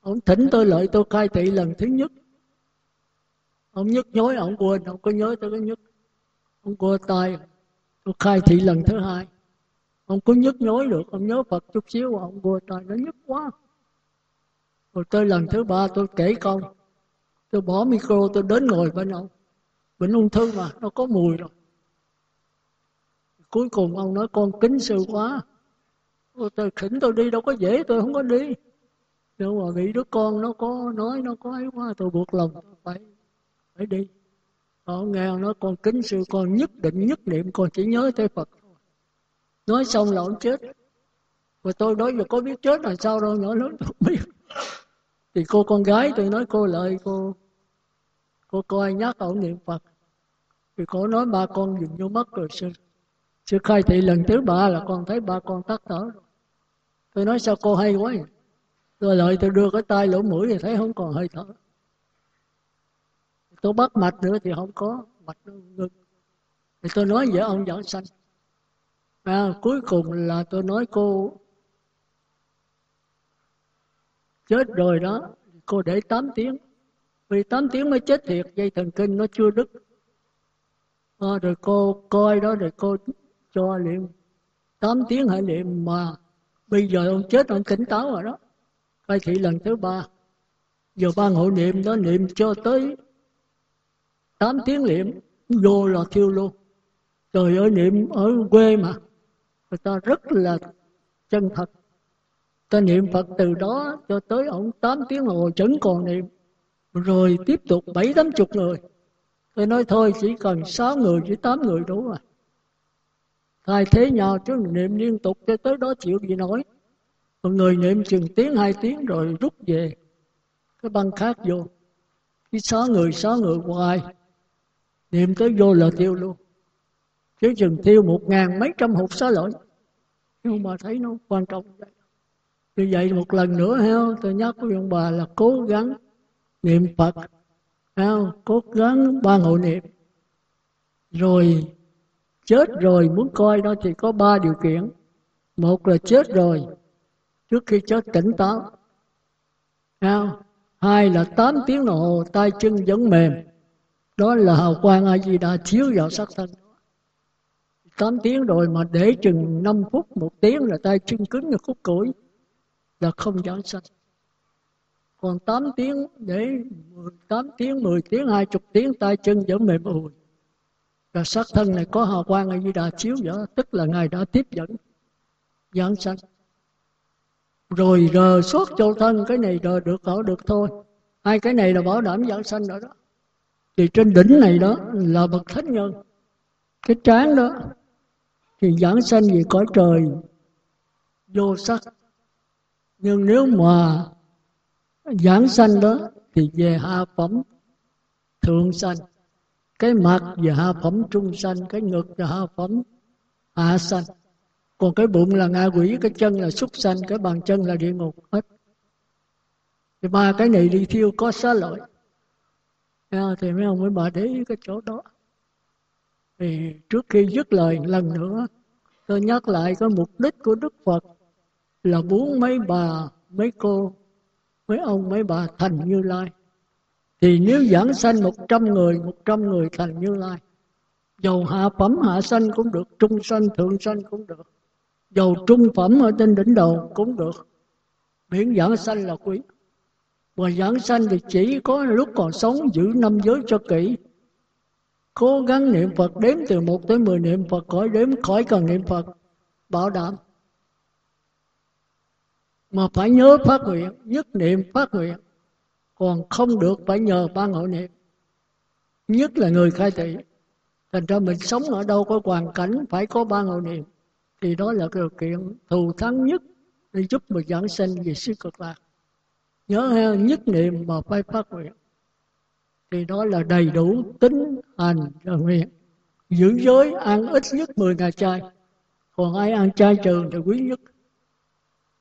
Ông thỉnh tôi lợi tôi khai thị lần thứ nhất. Ông nhức nhối, ông quên, ông có nhớ tôi có nhức ông quơ tay tôi khai thị lần thứ hai. Ông có nhức nhối được, ông nhớ Phật chút xíu, ông vừa trời nó nhức quá. Rồi tới lần thứ ba tôi kể câu. Tôi bỏ micro, tôi đến ngồi bên ông. Bệnh ung thư mà, nó có mùi rồi. Cuối cùng ông nói, con kính sư quá. Tôi khỉnh tôi đi, đâu có dễ, tôi không có đi. Nhưng mà bị đứa con nó có, nói nó có ấy quá, tôi buộc lòng phải phải đi họ nghe ông nói con kính sư, con nhất định nhất niệm, con chỉ nhớ tới Phật. Nói xong là ông chết. Và tôi nói giờ có biết chết là sao đâu nữa lớn không biết. Thì cô con gái, tôi nói cô lợi cô cô coi nhắc ông niệm phật. Thì cô nói ba con dừng vô mất rồi sư sư khai thị lần thứ ba là con thấy ba con tắt thở. Rồi tôi nói sao cô hay quá vậy? Tôi lợi tôi đưa cái tay lỗ mũi thì thấy không còn hơi thở tôi bắt mạch nữa thì không có mạch nó ngưng. Thì tôi nói với ông giảng sanh. À, cuối cùng là tôi nói cô chết rồi đó cô để 8 tiếng. Vì 8 tiếng mới chết thiệt dây thần kinh nó chưa đứt. À, rồi cô coi đó rồi cô cho niệm. 8 tiếng hãy niệm mà bây giờ ông chết ông tỉnh táo rồi đó. Khai thị lần thứ ba. Giờ ban hộ niệm đó niệm cho tới 8 tiếng niệm, vô là thiêu luôn. Trời ơi, niệm ở quê mà. Người ta rất là chân thật. Ta niệm Phật từ đó cho tới ổng 8 tiếng hồi vẫn còn niệm. Rồi tiếp tục bảy tám chục người. Tôi nói thôi, chỉ cần sáu người chỉ tám người đủ rồi. Thay thế nhau chứ niệm liên tục cho tới đó chịu gì nói một người niệm chừng tiếng, hai tiếng rồi rút về. Cái băng khác vô. Cái sáu người sáu người hoài niệm tới vô là tiêu luôn. Chứ chừng tiêu một ngàn mấy trăm hộp xá lỗi nhưng mà thấy nó quan trọng vậy. Như vậy một lần nữa ha tôi nhắc với ông bà là cố gắng niệm phật ha cố gắng ba ngộ niệm. Rồi chết rồi, muốn coi đó thì có ba điều kiện. Một là chết rồi, trước khi chết tỉnh táo. Ha hai là tám tiếng đồng hồ, tay chân vẫn mềm đó là hào quang a di đà chiếu vào sắc thân 8 tiếng rồi mà để chừng 5 phút, một tiếng là tay chân cứng như khúc củi là không giảng sanh. Còn 8 tiếng để 8 tiếng, 10 tiếng, 20 tiếng tay chân vẫn mềm ùi. Và sắc thân này có hào quang a Di Đà chiếu vào tức là Ngài đã tiếp dẫn giảng sanh. Rồi rờ suốt châu thân, cái này rờ được ở được thôi. Hai cái này là bảo đảm giảng sanh rồi đó. Thì trên đỉnh này đó là bậc thánh nhân. Cái trán đó thì giảng sanh về cõi trời, vô sắc. Nhưng nếu mà giảng sanh đó thì về hạ phẩm thượng sanh. Cái mặt về hạ phẩm trung sanh, cái ngực là hạ phẩm hạ sanh. Còn cái bụng là ngạ quỷ, cái chân là súc sanh, cái bàn chân là địa ngục hết. Thì ba cái này đi thiêu có xá lợi thì mấy ông mới bà để ý cái chỗ đó thì trước khi dứt lời lần nữa tôi nhắc lại cái mục đích của Đức Phật là muốn mấy bà, mấy cô, mấy ông, mấy bà thành Như Lai. Thì nếu giảng sanh một trăm người, một trăm người thành Như Lai. Dầu hạ phẩm hạ sanh cũng được, trung sanh, thượng sanh cũng được. Dầu trung phẩm ở trên đỉnh đầu cũng được. Miễn giảng sanh là quý và giảng sanh thì chỉ có lúc còn sống giữ năm giới cho kỹ. Cố gắng niệm Phật đếm từ 1 tới 10 niệm Phật, khỏi đếm, khỏi cần niệm Phật. Bảo đảm. Mà phải nhớ phát nguyện, nhất niệm phát nguyện. Còn không được phải nhờ ban hội niệm. Nhất là người khai thị. Thành ra mình sống ở đâu có hoàn cảnh phải có ban hội niệm. Thì đó là điều kiện thù thắng nhất để giúp mình giảng sinh về siêu cực lạc nhớ heo nhất niệm mà phải phát nguyện. Thì đó là đầy đủ tính hành và nguyện. Giữ giới ăn ít nhất 10 ngày chay. Còn ai ăn chay trường thì quý nhất.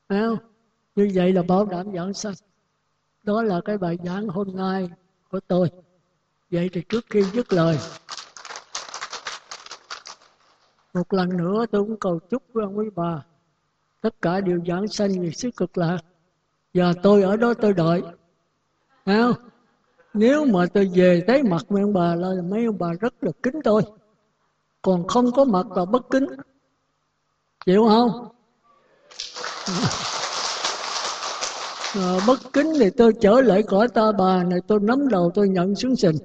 Thấy không? như vậy là bảo đảm giảng sanh. Đó là cái bài giảng hôm nay của tôi. Vậy thì trước khi dứt lời, một lần nữa tôi cũng cầu chúc với ông quý bà tất cả đều giảng sanh về sức cực lạc và tôi ở đó tôi đợi. Thấy không? nếu mà tôi về thấy mặt mấy ông bà là mấy ông bà rất là kính tôi. Còn không có mặt là bất kính. Chịu không? À, bất kính thì tôi trở lại cõi ta bà này tôi nắm đầu tôi nhận xuống sình.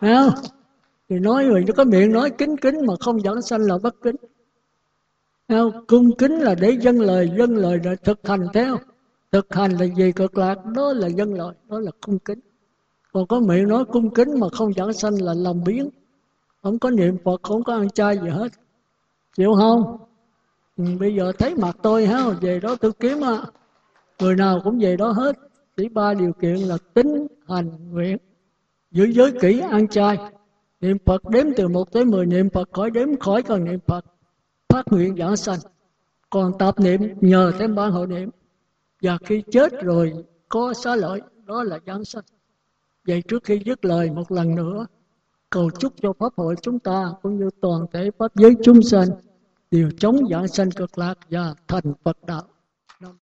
Thấy không? thì nói người nó có miệng nói kính kính mà không dẫn sanh là bất kính. Thấy không? cung kính là để dân lời dân lời để thực hành theo thực hành là gì cực lạc? Đó là dân loại đó là cung kính. Còn có miệng nói cung kính mà không giảng sanh là lòng biến. Không có niệm phật không có ăn chay gì hết. Chịu không? Ừ, bây giờ thấy mặt tôi ha về đó tôi kiếm à. người nào cũng về đó hết. Chỉ ba điều kiện là tính hành nguyện. Giữ giới kỹ ăn chay. Niệm phật đếm từ một tới mười niệm phật khỏi đếm khỏi cần niệm phật. Phát nguyện giảng sanh. Còn tập niệm nhờ thêm ban hội niệm và khi chết rồi, có xá lợi, đó là giảng sanh vậy trước khi dứt lời một lần nữa, cầu chúc cho pháp hội chúng ta cũng như toàn thể pháp giới chúng sanh đều chống giảng sanh cực lạc và thành Phật đạo.